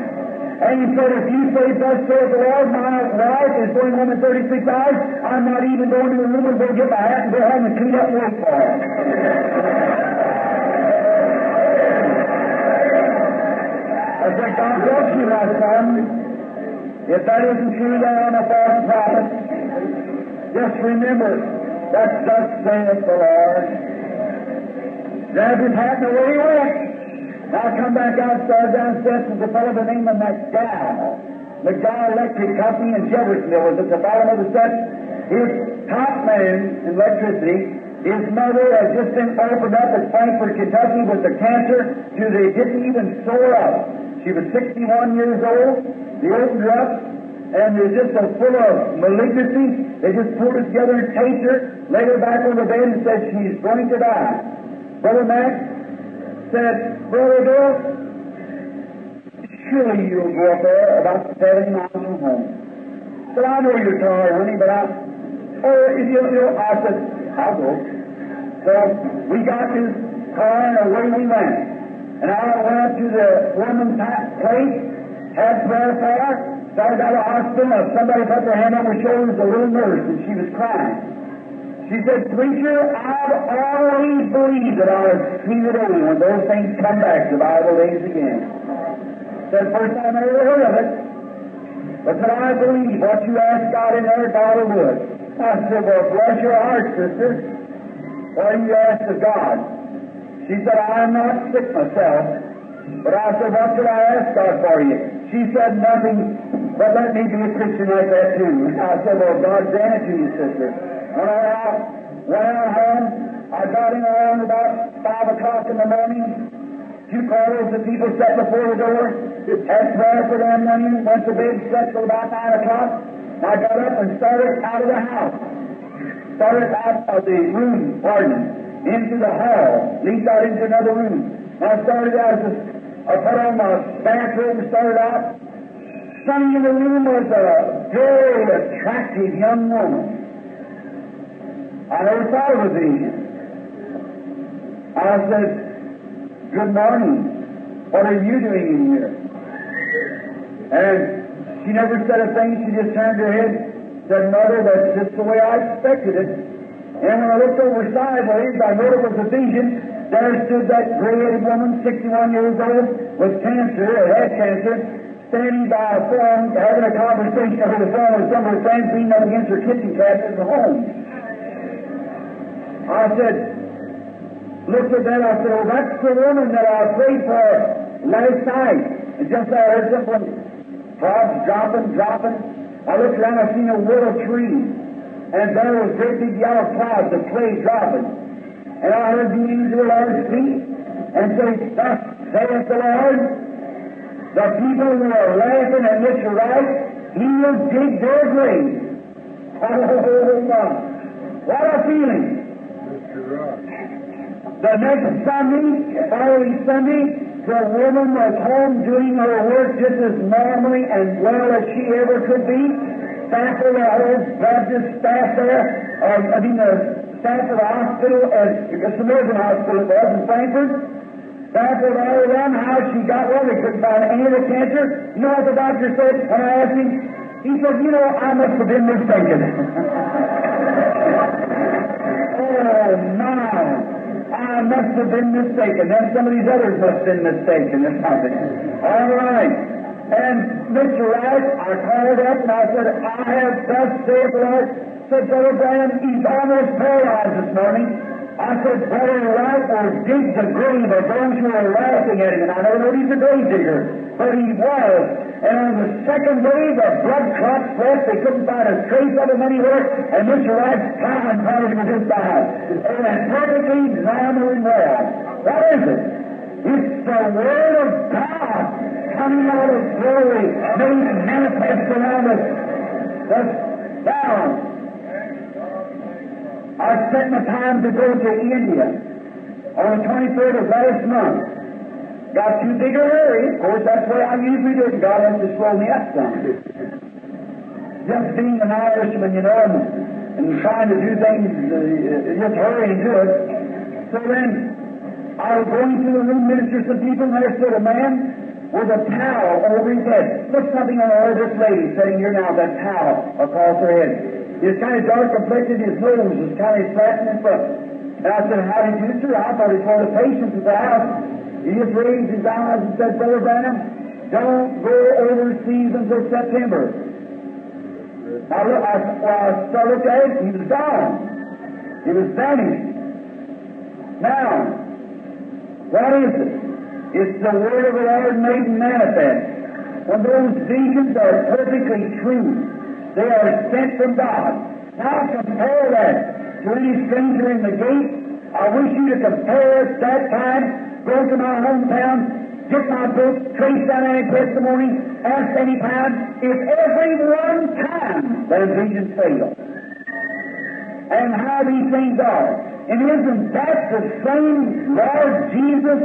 And he said, if you say, Thus saith the Lord, my wife is going home in 36 hours, I'm not even going to the room and go get my hat and go home and clean up wait for her. I said, God bless you, my son. If that isn't true, then I'm a false prophet. Just remember, that's thus saith the Lord. If it happened, away he went. Now I come back outside downstairs with a fellow by the name of McDowell. McDowell Electric Company in Jeffersonville was at the bottom of the steps. His top man in electricity, his mother had just been opened up at Frankfort, Kentucky with the cancer to they didn't even sew up. She was 61 years old. They opened her up, and they're just so full of malignancy. They just pulled her together and taped her, laid her back on the bed, and said she's going to die. Brother Max said, Brother Bill, surely you'll go up there about 70 miles from home. Said, I know you're tired, honey, but I, oh, if you, you I said, I'll go. So we got this car and away we went. And I went up to the woman's place, had prayer for her, started out of hospital, and somebody put their hand on her shoulder, was a little nurse, and she was crying. She said, Preacher, I've always believed that I would see the day when those things come back, the Bible days again. Said, first time I ever heard of it. But said, I believe what you ask God in there, God would. I said, Well, bless your heart, sister. What do you ask of God? She said, I'm not sick myself. But I said, What should I ask God for you? She said, Nothing, but let me be a Christian like that too. <laughs> I said, Well, God grant it to you, sister. When I went out, home, I got in around about 5 o'clock in the morning. Two quarters of people sat before the door, had prayer for them, then went to bed, slept till about 9 o'clock. I got up and started out of the house. Started out of the room, pardon, into the hall, leaped out into another room. And I started out, I put on my bathrobe and started out. Standing in the room was a very attractive young woman. I never thought of a vision. I said, Good morning. What are you doing in here? And she never said a thing. She just turned her head, said, Mother, that's just the way I expected it. And when I looked over sideways, I knew it was a vision. There stood that gray-headed woman, 61 years old, with cancer, or had cancer, standing by a phone, having a conversation over the phone with some of her friends, leaning up against her kitchen cabinet in the home. I said, looked at that, I said, well, that's the woman that I prayed for last night. And just I heard something, drops dropping, dropping. I looked around, I seen a willow tree. and there was great big yellow clouds of clay dropping. And I heard the angel of the Lord speak and say, Thus saith the Lord, the people who are laughing at Mr. Wright, he will dig their grave. Oh, my. What a feeling. The next Sunday, following Sunday, the woman was home doing her work just as normally and well as she ever could be. Staff of the old Baptist staff there, uh, I mean the staff of the hospital, at the Samaritan Hospital it was in Frankfort. Staff of all around how she got well, they couldn't find any of the cancer. You know what the doctor said when I asked him? He said, you know, I must have been mistaken. oh, my. I must have been mistaken. Then some of these others must have been mistaken or something. All right. And Mr. Wright, I called up and I said, I have thus saith the Lord. Said, Brother Branham, he's almost paralyzed this morning. I said, Brother Wright will dig the grave of those who are laughing at him. And I know he's a grave digger, but he was. And on the second day, the blood clots left. They couldn't find a trace of him anywhere. And Mr. Wright's party was just behind. And went perfectly normal and well. What is it? It's the Word of God coming out of glory, made manifest around us. Thus, down. I spent my time to go to India on the 23rd of last month. Got too big a hurry. Of course, that's the way I usually do it. God has to slow me up some. Just being an Irishman, you know, and, and trying to do things, uh, just hurry and do it. So then, I was going to the room, minister some people, and there stood a man with a towel over his head. Look something on the this lady sitting here now, that towel across her head. He was kind of dark complected, his nose was kind of flat in front. And I said, How did you do, sir? I thought he told the patients at the house. He just raised his eyes and said, Brother Branham, don't go overseas until September. I, look, I, well, I started at him, he was gone. He was vanished. Now, what is it? It's the Word of the Lord made manifest. When those visions are perfectly true, they are sent from God. Now compare that to any stranger in the gate. I wish you to compare at that time, go to my hometown, get my book, trace down any testimony, ask any time, if every one time those visions fail. And how these things are. And isn't that the same Lord Jesus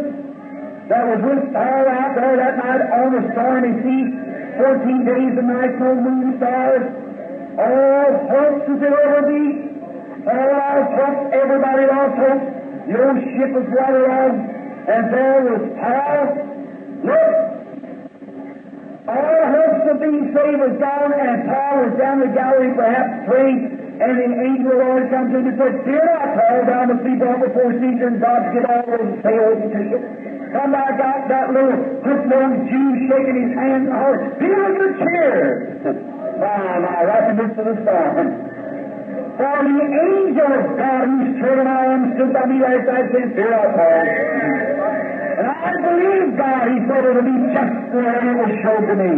that was with Paul out there that night on the stormy sea, 14 days and nights, no moon, stars, all hopes as it ever be, all lost hopes, everybody lost hope, the old ship was water on, and there was Paul. Look, all hopes of being saved was gone, and Paul was down the gallery perhaps praying, and the angel Lord comes in and says, Fear not, Paul, thou must be brought before Caesar, and God get all those fails to you. Come back out that little hook-nosed Jew shaking his hand and hollering, Be of good cheer! my, my, right in the midst of the storm. For the angel of God children I am stood by me last night saying, not, Paul. And I believe God, he said it'll be just where it was showed to me.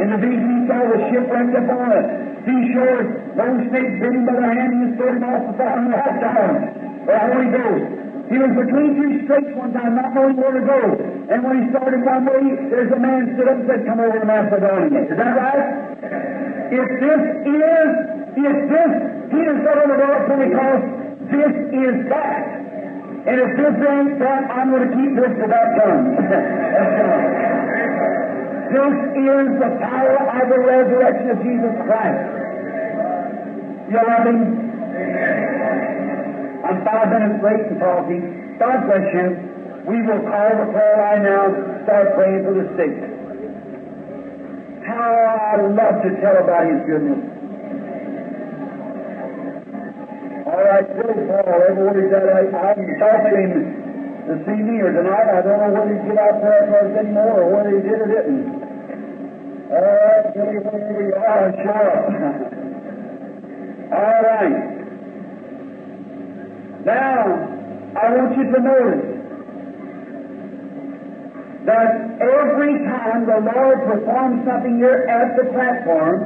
In the vision he saw the ship shipwreck upon the seashore, those snakes bit him by the hand, and he threw him off the fire and walked down. The Holy Ghost. He was between two straits one time, not knowing where to go. And when he started one way, there's a man stood up and said, Come over to Macedonia. Is that right? If this is, if this, on the of Pentecost, this is that. And if this ain't that, I'm going to keep this to that <laughs> this is the power of the resurrection of Jesus Christ. You love him? I'm five minutes late in talking. God bless you. We will call the prayer line now, start praying for the sick. How I love to tell about His goodness. All right, Billy Paul, everywhere he's at, I, I haven't talked to him this evening or tonight. I don't know whether he get out there for us anymore or whether he did or didn't. All right, Billy, wherever you are, show up. All right. Now, I want you to notice that every time the Lord performs something here at the platform,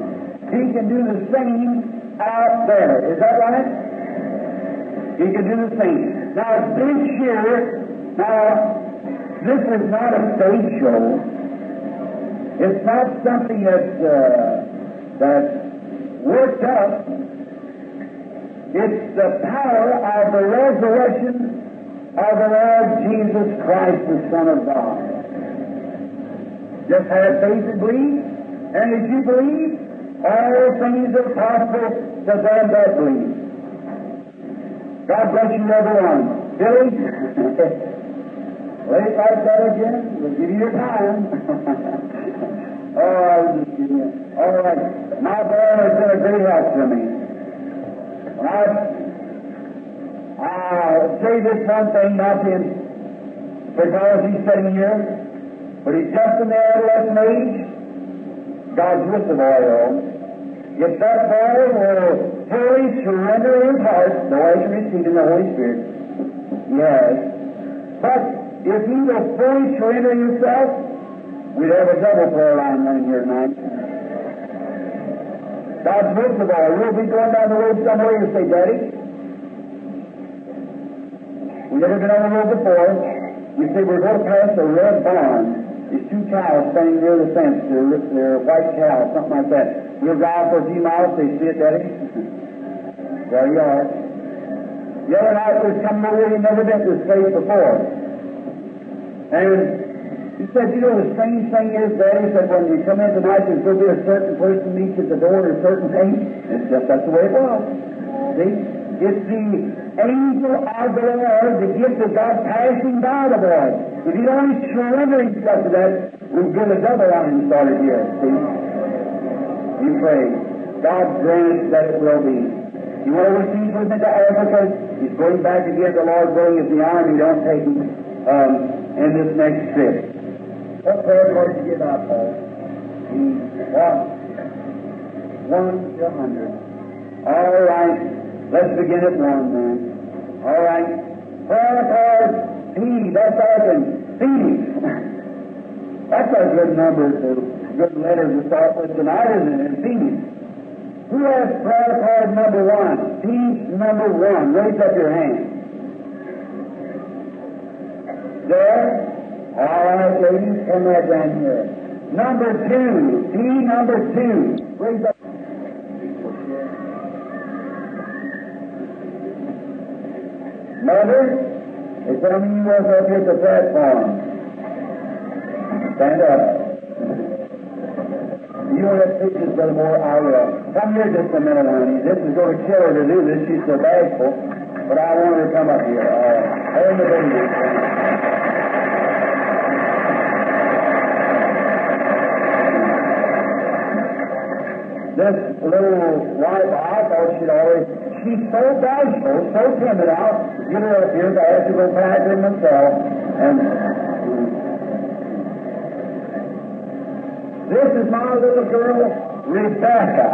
He can do the same out there. Is that right? He can do the same. Now, this year, now, this is not a stage show. It's not something that's, uh, that's worked up. It's the power of the resurrection of the Lord Jesus Christ, the Son of God. Just have faith and believe, and if you believe, all things are possible to them that believe. God bless you, everyone. Billy, <laughs> wait like that again. We'll give you your time. <laughs> oh. All right. My boy has been a great help to me. When I'll say this one thing, not in because he's sitting here, but he's just in the adolescent age. God's with the boy, though. If that boy will fully surrender his heart, the way to receiving the Holy Spirit, yes. But if he will fully surrender himself, we'd have a double prayer line running here tonight. God's with the all, We'll be going down the road somewhere and say, Daddy, we've never been on the road before. You say we're going to pass a red barn. There's two cows standing near the fence. They're, they're white cows, something like that. We'll drive for a few miles. They see it, Daddy. <laughs> there you are. The other night was coming over. He'd never been to this place before. And he said, you know, the strange thing is, Daddy said, when you come in tonight, there's going to be a certain person meets at the door and a certain thing. It's just that's the way it was. See? It's the angel of the Lord, the gift of God passing by the boy. If he'd only surrender himself to that, we'd get a double on him started here. See? You pray. God grant that it will be. You want to receive with me to Africa? He's going back again. The Lord willing if the army don't take him um, in this next trip. What prayer card did you get out, Paul? One. One to a hundred. All right. Let's begin at one then. All right. Prayer card P. That's Arkin. P. <laughs> That's a good number to good letter to start with tonight, isn't it? P. Who has prayer card number one? P number one. Raise up your hand. There. All right, ladies, come right down here. Number two. P number two. Raise up. Mother, there any of you up here at the platform? Stand up. You speak this, Brother Moore? I will. Come here just a minute, honey. This is going to kill her to do this. She's so bashful. But I want her to come up here. Right. Hold the baby. This little wife, I thought she'd always she's so bashful, so timid. I'll get her up here. I have to go back in myself. And this is my little girl, Rebecca.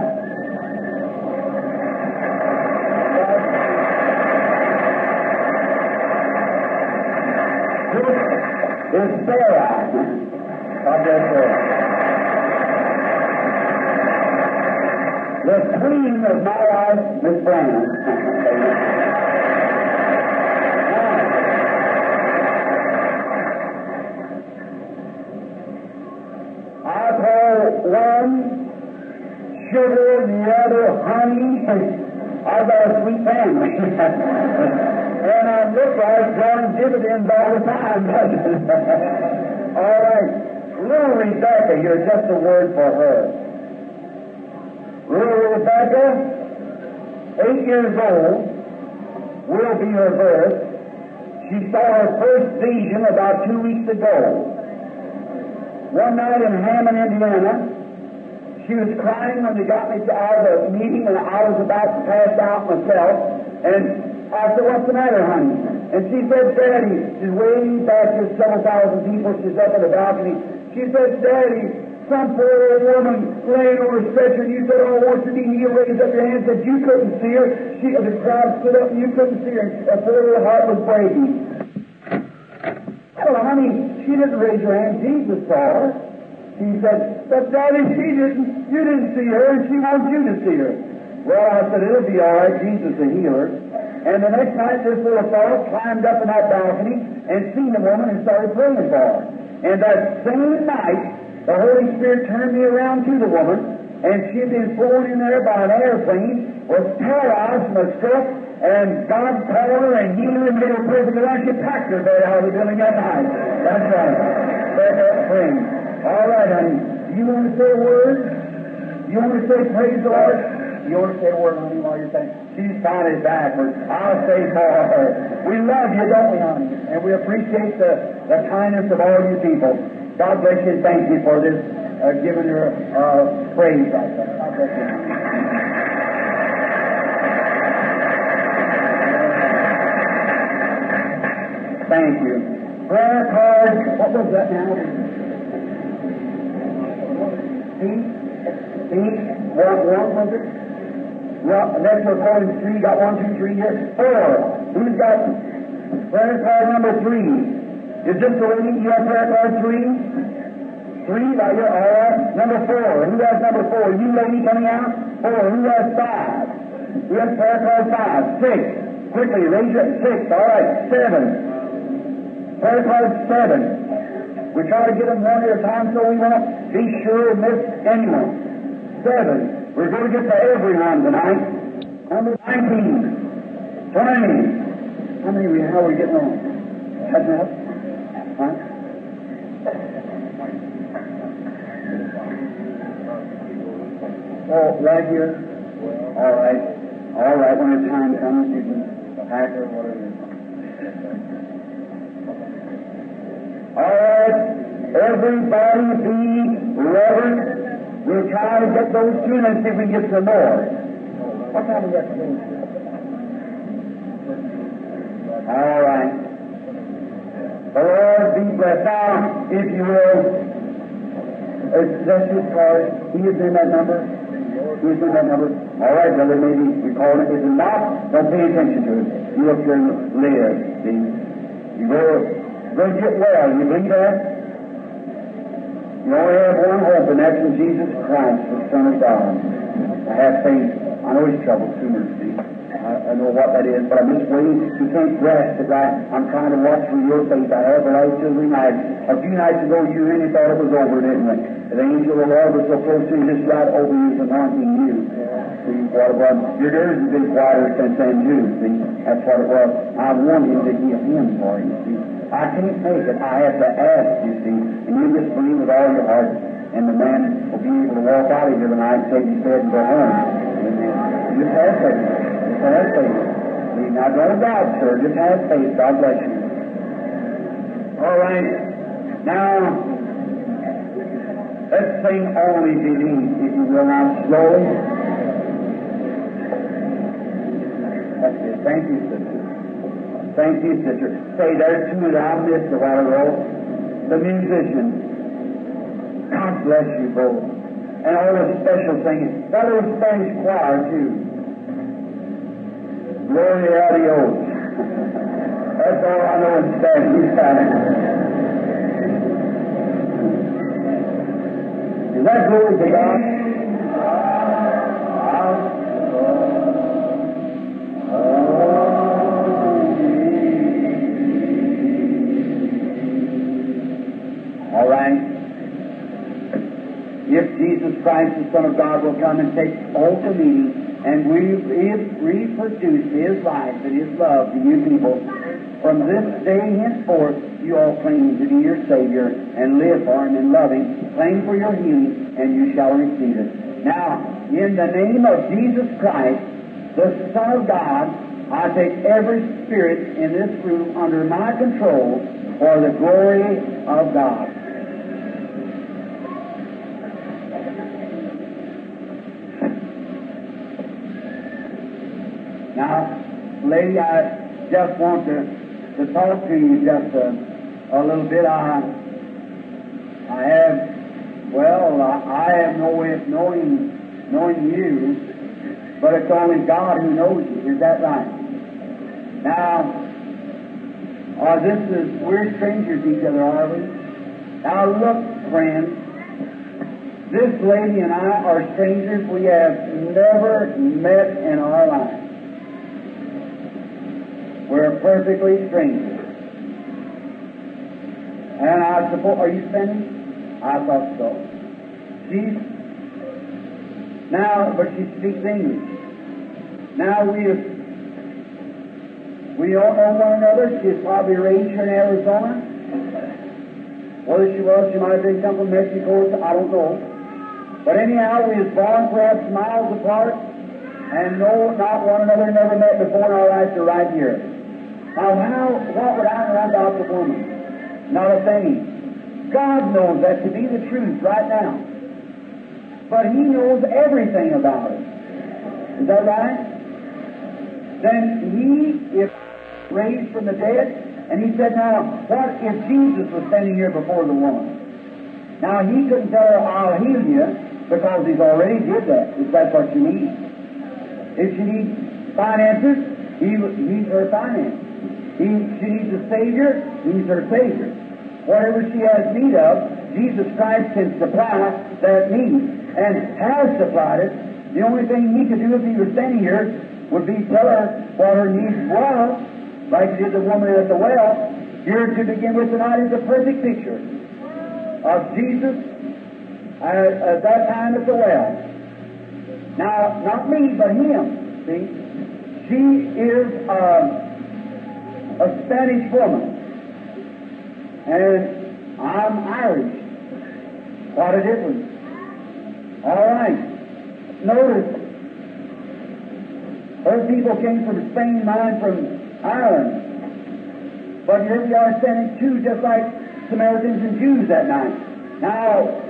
This is Sarah. God bless her. The queen of my life, Miss Brown. <laughs> I call one sugar and the other honey. I've got a sweet family. <laughs> and I look like drawing dividends all the time. <laughs> all right. Little Rebecca here, just a word for her. Little Rebecca, eight years old, will be her birth. She saw her first vision about two weeks ago. One night in Hammond, Indiana, she was crying when they got me out of the meeting, and I was about to pass out myself. And I said, What's the matter, honey? And she said, Daddy, she's way back here, several thousand people. She's up in the balcony. She said, Daddy, some poor old woman laying on a stretcher, and you said, Oh, wants to be healed. Raised up your hand, said you couldn't see her. She, the crowd stood up, and you couldn't see her. And poor little heart was breaking. Well, honey, she didn't raise her hand. Jesus saw her. She said, But Daddy, she didn't. You didn't see her, and she wants you to see her. Well, I said, it'll be all right. Jesus is a healer. And the next night, this little fellow climbed up in that balcony and seen the woman and started praying for her. And that same night, the Holy Spirit turned me around to the woman, and she had been flown in there by an airplane, was paralyzed from a stroke, and God called her and healed her and made her perfect, and she packed her bed out of the building that night. That's right. That's. All right, honey. Do you want to say a word? Do You want to say praise the Lord? You want to say a word, honey, while you're saying? She's finally backwards. I'll say more. We love you, don't we, honey? And we appreciate the, the kindness of all you people. God bless you and thank you for this, uh, giving her uh, praise right there. God bless you. Thank you. Prayer card. What was that now? Pete? Pete? What, what was it? Well, next we're calling three. Got one, two, three Yes, Four. Who's uh, got prayer card number three? Is this the lady? You have prayer card three? Three, right here. All right. Number four. Who has number four? You lady coming out? Four. Who has five? Who has prayer card five? Six. Quickly, raise your six. All right. Seven. Prayer card seven. We try to get them one at a time so we won't be sure miss anyone. Seven. We're going to get to everyone tonight. Number 19. 20. How many we how are we getting on? That's enough? Huh? Oh, right here? All right. All right, when the time comes, you can pack or whatever. All right. Everybody be reverent. We'll try to get those two and see if we can get some more. What time is that? All right. The Lord be blessed. Now, if you will, is that your card? He is in that number? He is in that number? All right, brother, maybe we call it. If not, don't pay attention to it. You up here live, see? You go, get well. You believe that? You only have one hope, and that's in Jesus Christ, the Son of God. I have faith. I know He's troubled much, see. I, I know what that is, but I'm just waiting. You can't rest it right. I'm trying to watch for your faith. I have the till the night. A few nights ago, you really thought it was over, didn't you? The angel of the Lord was so close to you, just right over you, anointing you. See what it was? Your ears have been quieter since then, too. See, that's what it was. I want him to heal him for you. See, I can't make it. I have to ask, you see, and you just believe with all your heart, and the man will be able to walk out of here tonight, and take his bed, and go home. Amen. Just have faith. Just have faith. Now don't doubt, sir. Just have faith. God bless you. All right. Now, let's sing only believe, if you will, now slowly. That's it. Thank you, sister. Thank you, sister. Say, there's two that I missed a while ago. The musicians. God bless you both. And all the special singing. That little Spanish choir, too. Gloria a Dios. <laughs> That's all I know in Spanish. <laughs> Is that glory to God? If Jesus Christ, the Son of God, will come and take all meeting and we reproduce His life and His love to you people, from this day henceforth, you all claim to be your Savior and live for Him and love Him. Claim for your healing, and you shall receive it. Now, in the name of Jesus Christ, the Son of God, I take every spirit in this room under my control for the glory of God. Now, lady, I just want to, to talk to you just a, a little bit. I, I have, well, I, I have no way of knowing, knowing you, but it's only God who knows you. Is that right? Now, uh, this is, we're strangers to each other, are we? Now look, friends, This lady and I are strangers we have never met in our lives. We're perfectly strangers. And I suppose, are you Spanish? I thought so. She's, now, but she speaks English. Now we have, we don't know one another. She's probably raised here in Arizona. Whether she was, she might have been come from Mexico, I don't know. But anyhow, we was born perhaps miles apart and know not one another, never met before in our lives to right here. Now, how, what would I know about the woman? Not a thing. God knows that to be the truth right now. But He knows everything about it. Is that right? Then He is raised from the dead, and He said, Now, what if Jesus was standing here before the woman? Now, He couldn't tell her, I'll heal you, because He's already did that, if that's what you need. If she needs finances, he, He's her finance. He, she needs a Savior, He's her Savior. Whatever she has need of, Jesus Christ can supply that need, and has supplied it. The only thing He could do if He was standing here would be tell her what her needs were, like He did the woman at the well. Here to begin with tonight is a perfect picture of Jesus at, at that time at the well. Now, not me, but Him. See? She is uh, a Spanish woman. And I'm Irish. What a difference. All right. Notice, her people came from Spain, mine from Ireland. But here we are standing two just like Samaritans and Jews that night. Now,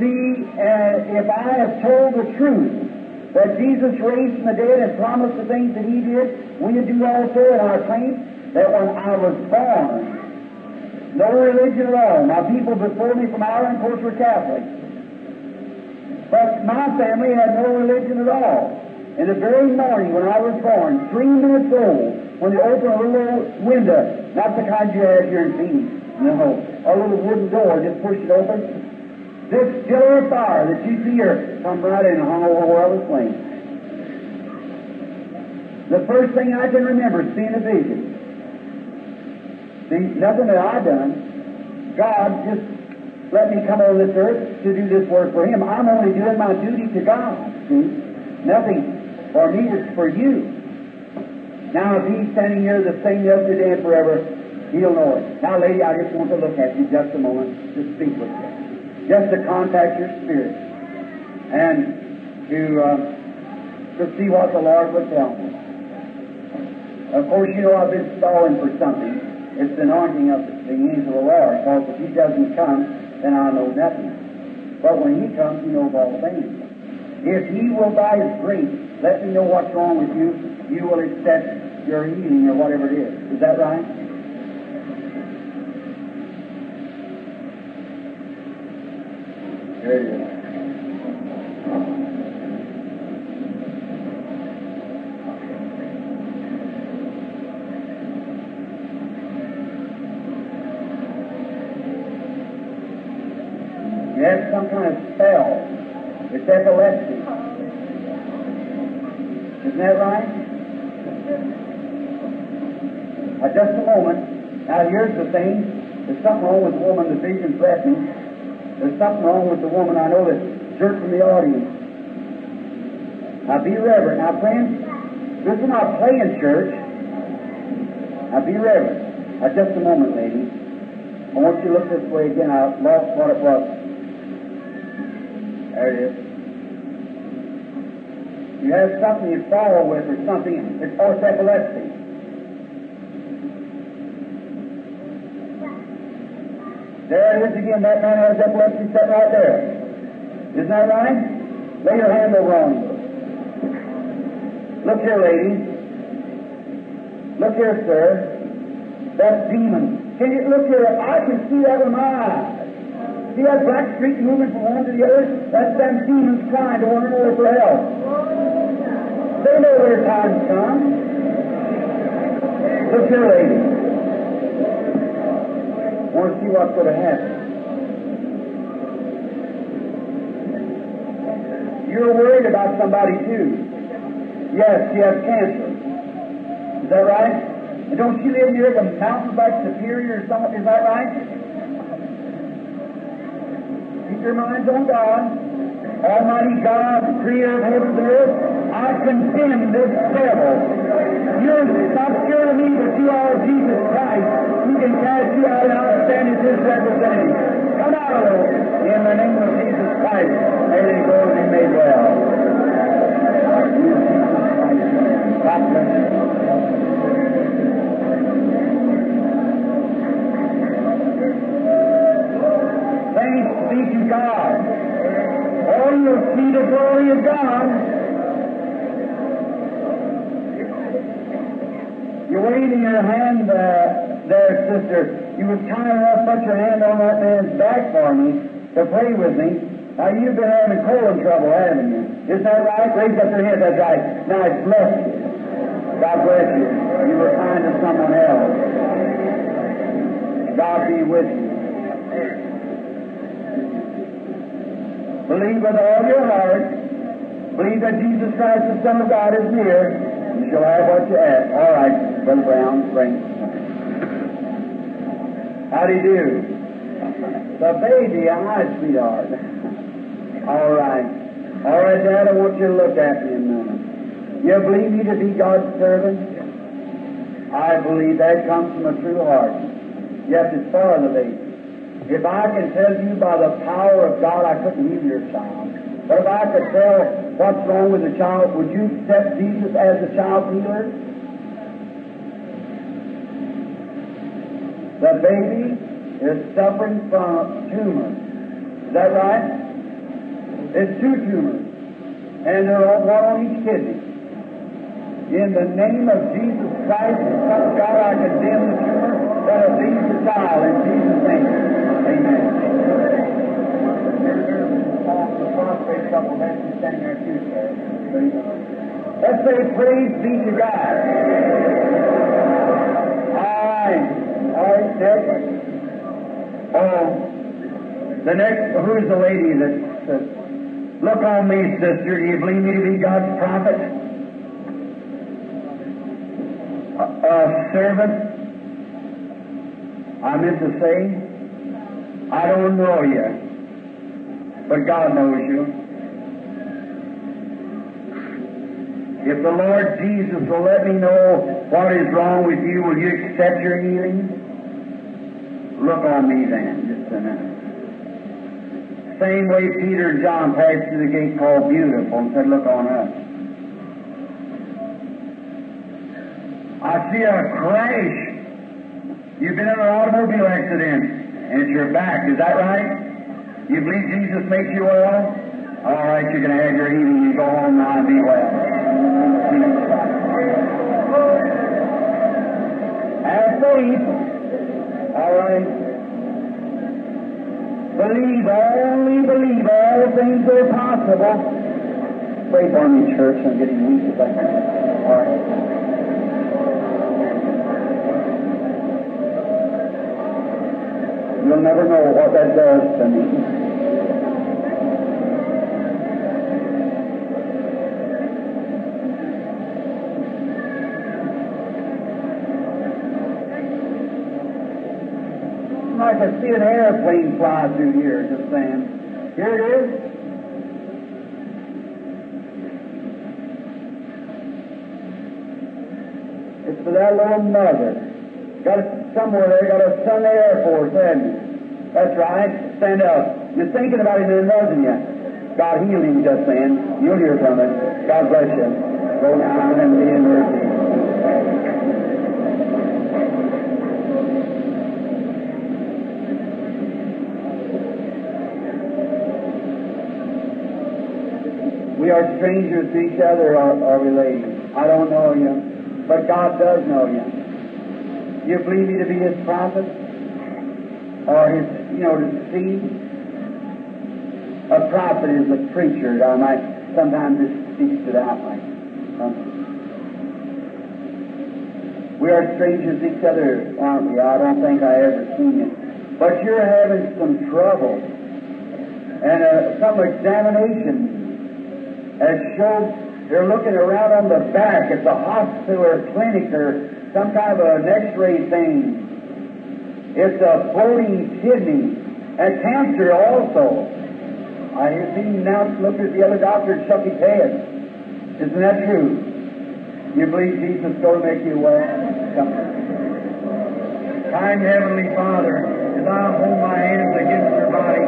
see, uh, if I have told the truth, that Jesus raised from the dead and promised the things that He did, we do also in our claim that when I was born, no religion at all. My people before me from Ireland, of course, were Catholic. But my family had no religion at all. In the very morning when I was born, three minutes old, when they opened a little window, not the kind you have here in Phoenix, no, a little wooden door, just pushed it open, this pillar of fire that you see here come right in and hung over where I was laying. The first thing I can remember seeing a vision. See, nothing that I've done. God just let me come on this earth to do this work for Him. I'm only doing my duty to God. See, nothing for me. is for you. Now, if He's standing here the same yesterday and forever, He'll know it. Now, lady, I just want to look at you just a moment to speak with you just to contact your spirit and to uh, to see what the Lord would tell me. Of course, you know I've been stalling for something. It's the anointing of the angel of the Lord. Because if He doesn't come, then I know nothing. But when He comes, He knows all things. If He will, by His grace, let me know what's wrong with you, you will accept your healing or whatever it is. Is that right? There it is. Have some kind of spell. It's epilepsy. Isn't that right? Now, just a moment. Now, here's the thing. There's something wrong with the woman the vision's left me. There's something wrong with the woman I know that jerked from the audience. Now be reverent. Now, friends, this is not playing church. Now be reverent. Now just a moment, lady. I want you to look this way again. I lost what it was. There it is. You have something you fall with or something. It's called epilepsy. There it is again. That man has epilepsy sitting right there. Isn't that right? Lay your hand over on him. Look here, lady. Look here, sir. That demon. Can you look here? I can see that with my eyes. See that black streak moving from one to the other? That's them demons trying to one another for help. They know their time's come. Look here, lady. Want to see what's going to happen. you're worried about somebody too. Yes, you has cancer. Is that right? And don't you live near the mountains like Superior or something? Is that right? Keep your minds on God. Almighty God, creator of heaven and earth, I condemn this devil. You're not scared of me, but you are Jesus Christ. He can cast you out and I'll stand as his representative. Come out of it in the name of Jesus Christ. May they go and made well. God. The glory of God. You're waving your hand uh, there, sister. You was kind enough to put your hand on that man's back for me to pray with me. Now, you've been having colon trouble, haven't you? Isn't that right? Raise up your hand. That's right. Now, it's blessed you. God bless you. You were kind to someone else. God be with you. Believe with all your heart. Believe that Jesus Christ, the Son of God, is near. You shall have what you ask. All right, Brother Brown, bring. How do you do? The baby, hi, sweetheart. All right. All right, Dad, I want you to look at me a minute. You believe me to be God's servant? I believe that comes from a true heart. Yes, it's for the baby. If I can tell you by the power of God I couldn't heal your child, but if I could tell what's wrong with the child, would you accept Jesus as the child healer? The baby is suffering from a tumor. Is that right? It's two tumors, and they're all one on each kidney. In the name of Jesus Christ, God, I condemn the tumor that has seized the child in Jesus' name. Amen. Let's say praise be to God. All right. All right, next. Oh, the next, who's the lady that says, Look on me, sister. Do you believe me to be God's prophet? A, a servant? I meant to say, I don't know you, but God knows you. If the Lord Jesus will let me know what is wrong with you, will you accept your healing? Look on me then, just a minute. Same way Peter and John passed through the gate called Beautiful and said, Look on us. I see a crash. You've been in an automobile accident and your back. Is that right? You believe Jesus makes you well? All right, you're going to have your healing. You go home now and be well. Have faith. All right. Believe, only believe, all things are possible. Pray for me, church. I'm getting weak. All right. You'll never know what that does to me. I can see an airplane fly through here, just saying. Here it is. It's for that little mother. Got somewhere there, got a son Air Force, haven't? That's right. Stand up. You're thinking about him then, wasn't you? God healed him just then. You'll hear from it. God bless you. Go now and be in mercy. We are strangers to each other, are, are we, ladies? I don't know you, but God does know you. You believe me to be His prophet, or His, you know, to see. A prophet is a preacher. I might sometimes just speak to that like. We are strangers to each other, aren't we? I don't think I ever seen you, but you're having some trouble and uh, some examination that show they're looking around on the back at the hospital or clinic or some kind of an x-ray thing. It's a floating kidney and cancer also. I hear seen now look at the other doctor and shook his head. Isn't that true? You believe Jesus is going to make you well? Come. Kind Heavenly Father, as I hold my hands against your body,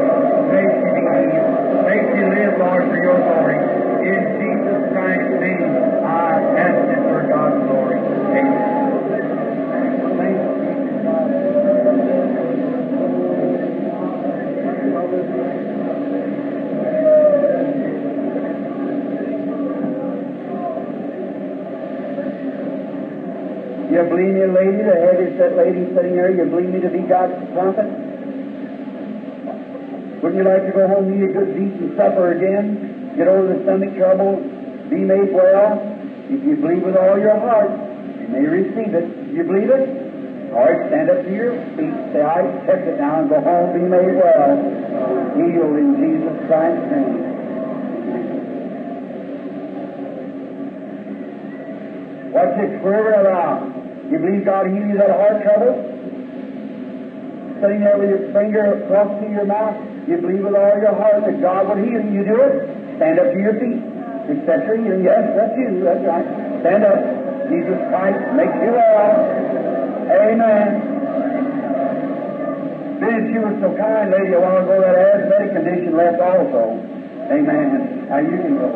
make you be healed. Make live, Lord, for your glory. In Jesus Christ's name, I ask it for God's glory. Amen. You believe me, lady, the heavy set lady sitting there, you believe me to be God's prophet? Wouldn't you like to go home and eat a good decent supper again? Get over the stomach trouble, be made well? If you believe with all your heart, you may receive it. You believe it? All right, stand up to your feet. Say, I accept it now and go home, be made well. Healed in Jesus Christ's name. What's this forever around? You believe God healed you that heart trouble? Sitting there with your finger across to your mouth, you believe with all your heart that God would heal you. You do it? Stand up to your feet. Accept your healing. Yes, that's you. That's right. Stand up. Jesus Christ makes you well. Amen. Since you were so kind, lady, a while ago, that asthmatic condition left also. Amen. Now you can go.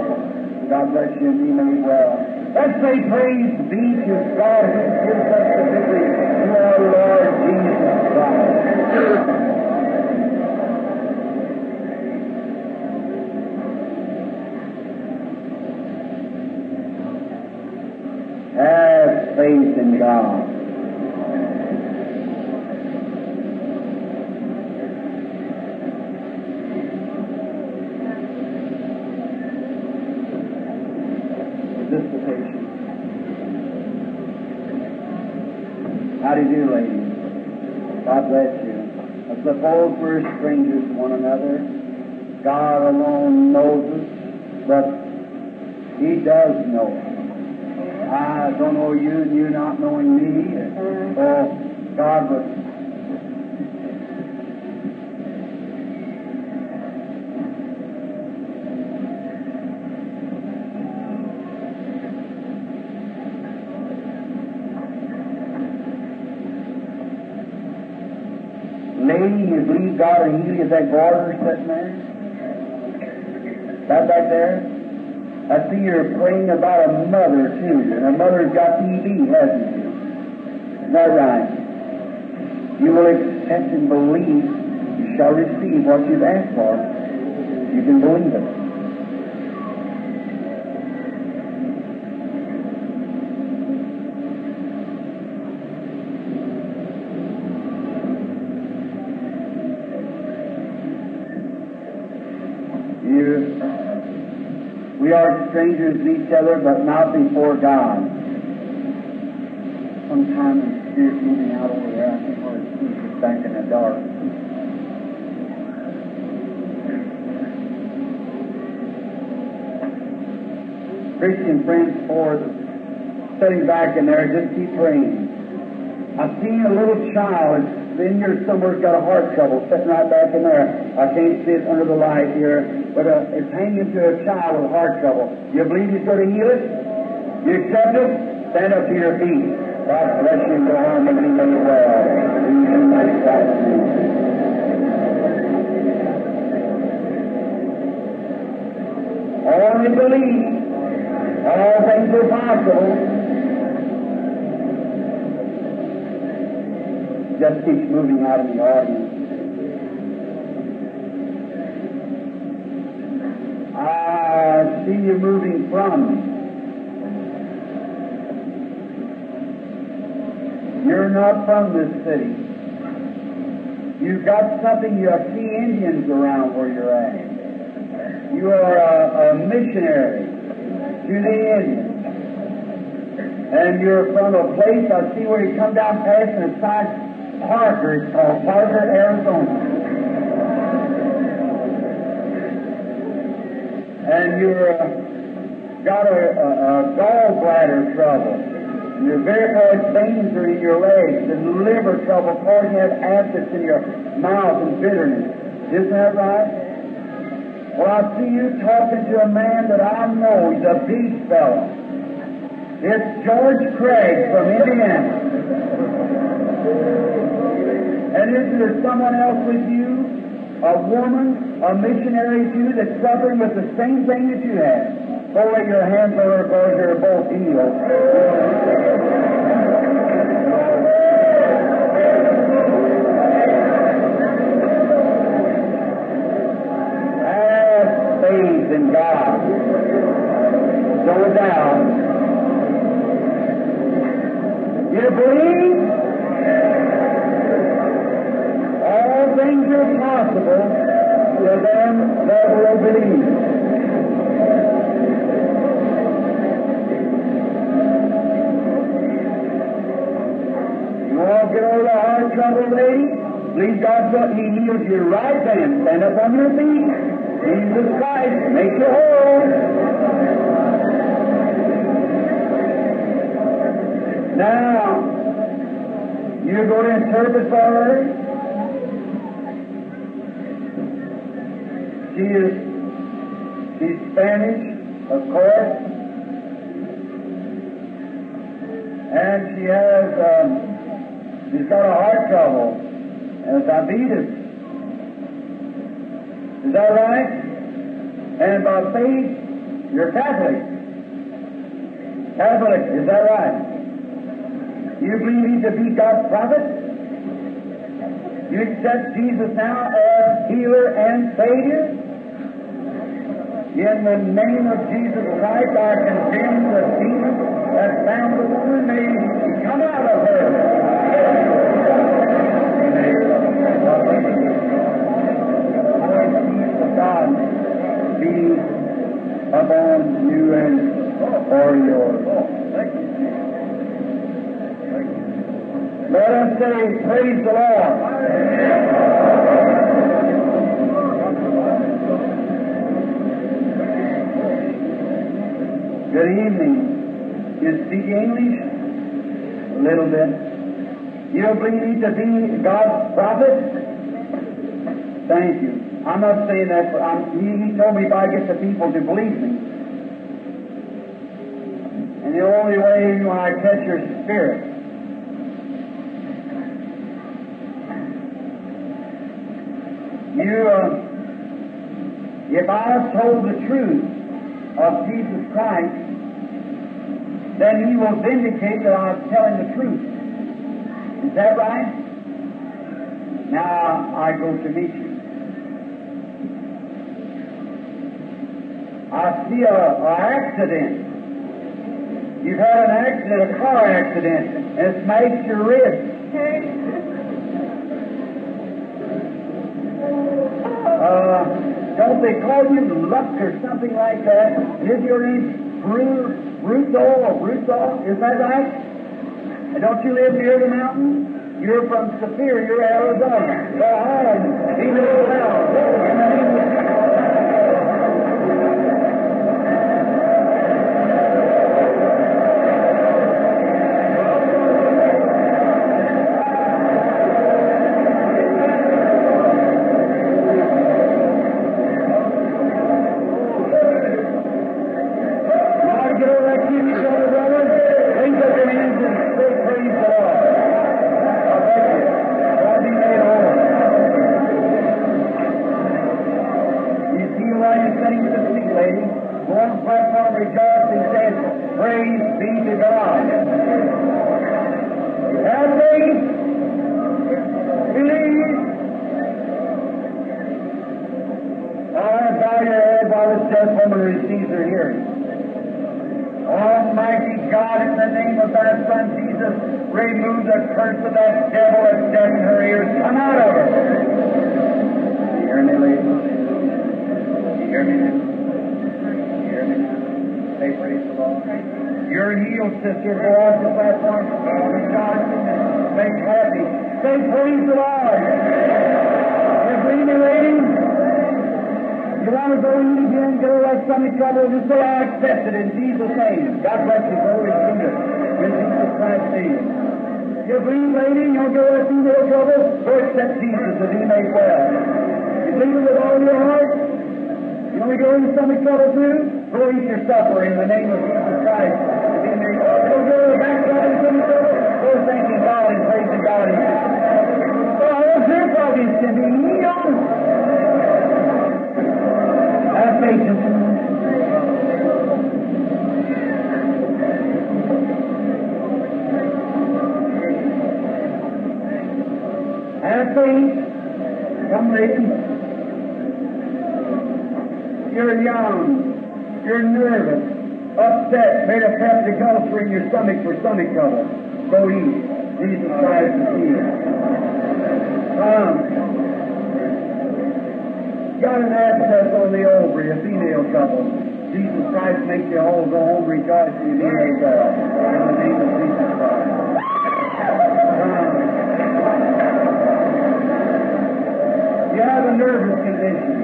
God bless you and be made well. Let's say praise be to God who gives us the victory through our Lord Jesus Christ. Have faith in God. We're strangers to one another. God alone knows us, but He does know us. I don't know you, and you not knowing me. Oh, God was. God will heal? Is that garter sitting there? That back there? I see you're praying about a mother too, and a mother's got TB, hasn't she? Is that right? You will accept and believe, you shall receive what you've asked for. You can believe it. Are strangers to each other, but not before God. Sometimes the Spirit moving out over there, I think where just back in the dark. Christian friends for sitting back in there, just keep praying. I've seen a little child in here somewhere's got a heart trouble sitting right back in there. I can't see it under the light here, but uh, it's hanging to a child with heart trouble. You believe he's going to heal it? You accept it? Stand up to your feet. God bless you go home and be made well. Only believe. All things are possible. just keeps moving out of the audience. See moving from. You're not from this city. You've got something, you see Indians around where you're at. You are a, a missionary to the Indians. And you're from a place, I see where you come down past and it's Parker, it's called Parker, Arizona. And you're uh, got a, a, a gallbladder trouble. Your varicose veins are in your legs, and liver trouble have acids in your mouth and bitterness. Isn't that right? Well, I see you talking to a man that I know. He's a beast fellow. It's George Craig from Indiana. And isn't there someone else with you? A woman, a missionary too, that's suffering with the same thing that you have. Lay your hands on her because you're both healed. In God. Don't doubt. You believe? All things are possible to them that will believe. You all heart trouble, lady? Please God, so He heals you right then. Stand up on your feet. Jesus Christ, make you whole. Now, you go to interpret for her. She is, she's Spanish, of course. And she has, um, she's got a heart trouble and diabetes. Is that right? And by faith, you're Catholic. Catholic, is that right? You believe he's to be God's prophet? You accept Jesus now as healer and Savior? In the name of Jesus Christ, I condemn the demon that found the woman. May come out of her. Peace of God be upon you and for yours. Let us say, Praise the Lord. Good evening. You speak English? A little bit. You believe me to be God's prophet? Thank you. I'm not saying that, but I'm, he, he told me if I get the people to believe me. And the only way when I catch your spirit You, uh, if I told the truth of Jesus Christ, then He will vindicate that I was telling the truth. Is that right? Now I go to meet you. I see a, a accident. You've had an accident, a car accident, and it smashed your wrist. Uh, don't they call you Luck or something like that? Is your name Bru, Russo or Russo? Is that right? Don't you live near the mountain? You're from Superior, Arizona. Go on. Be well. Now to accept it in Jesus' name. God bless you. Receive it. In Jesus Christ's name. You believe, lady, you'll get over that female trouble, go accept Jesus as he made well. You believe it with all your heart? You to go into stomach trouble too? Go eat your supper in the name of Jesus Christ. As he made well. You'll go to back trouble, go thanking God and praising God. Oh, what's your problem, Cindy? Healed. Have faith. Lady. You're young. You're nervous. Upset. Made a Peptic ulcer in your stomach for stomach trouble. Go eat. Jesus Christ is here. Come. Got an abscess on the ovary, a female trouble. Jesus Christ makes you all go home rejoicing in His God. In the name of Jesus Christ. You have a nervous condition.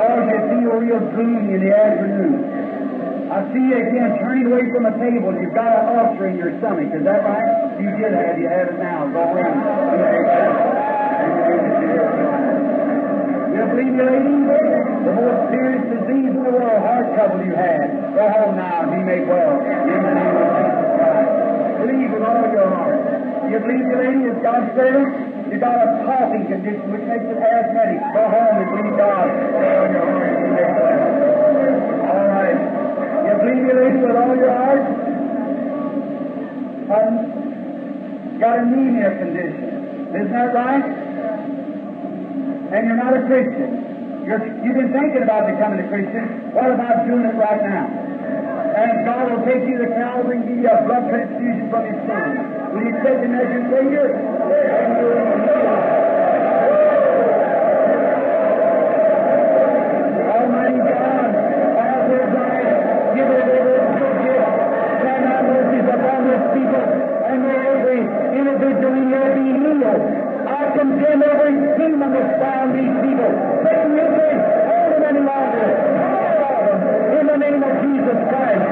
Cause you feel real dreamy in the afternoon. I see you again turning away from a table. You've got an ulcer in your stomach. Is that right? You did have. You have it now. Go home. You believe? The most serious disease in the world, heart trouble you had. Go home now and be made well. In the name of Jesus Christ. Believe with all your heart. You believe me, lady, as God's servant? You got a coughing condition which makes it asthmatic. Go home and believe God. All right. You believe me, lady, with all your heart? Pardon? Got anemia condition. Isn't that right? And you're not a Christian. You're, you've been thinking about becoming a Christian. What about doing it right now? And God will take you to Calvary and give you a blood transfusion from His Son. Will you take as your Savior? kingdom is down these people. Satan, you can't hold them any longer. In the name of Jesus Christ.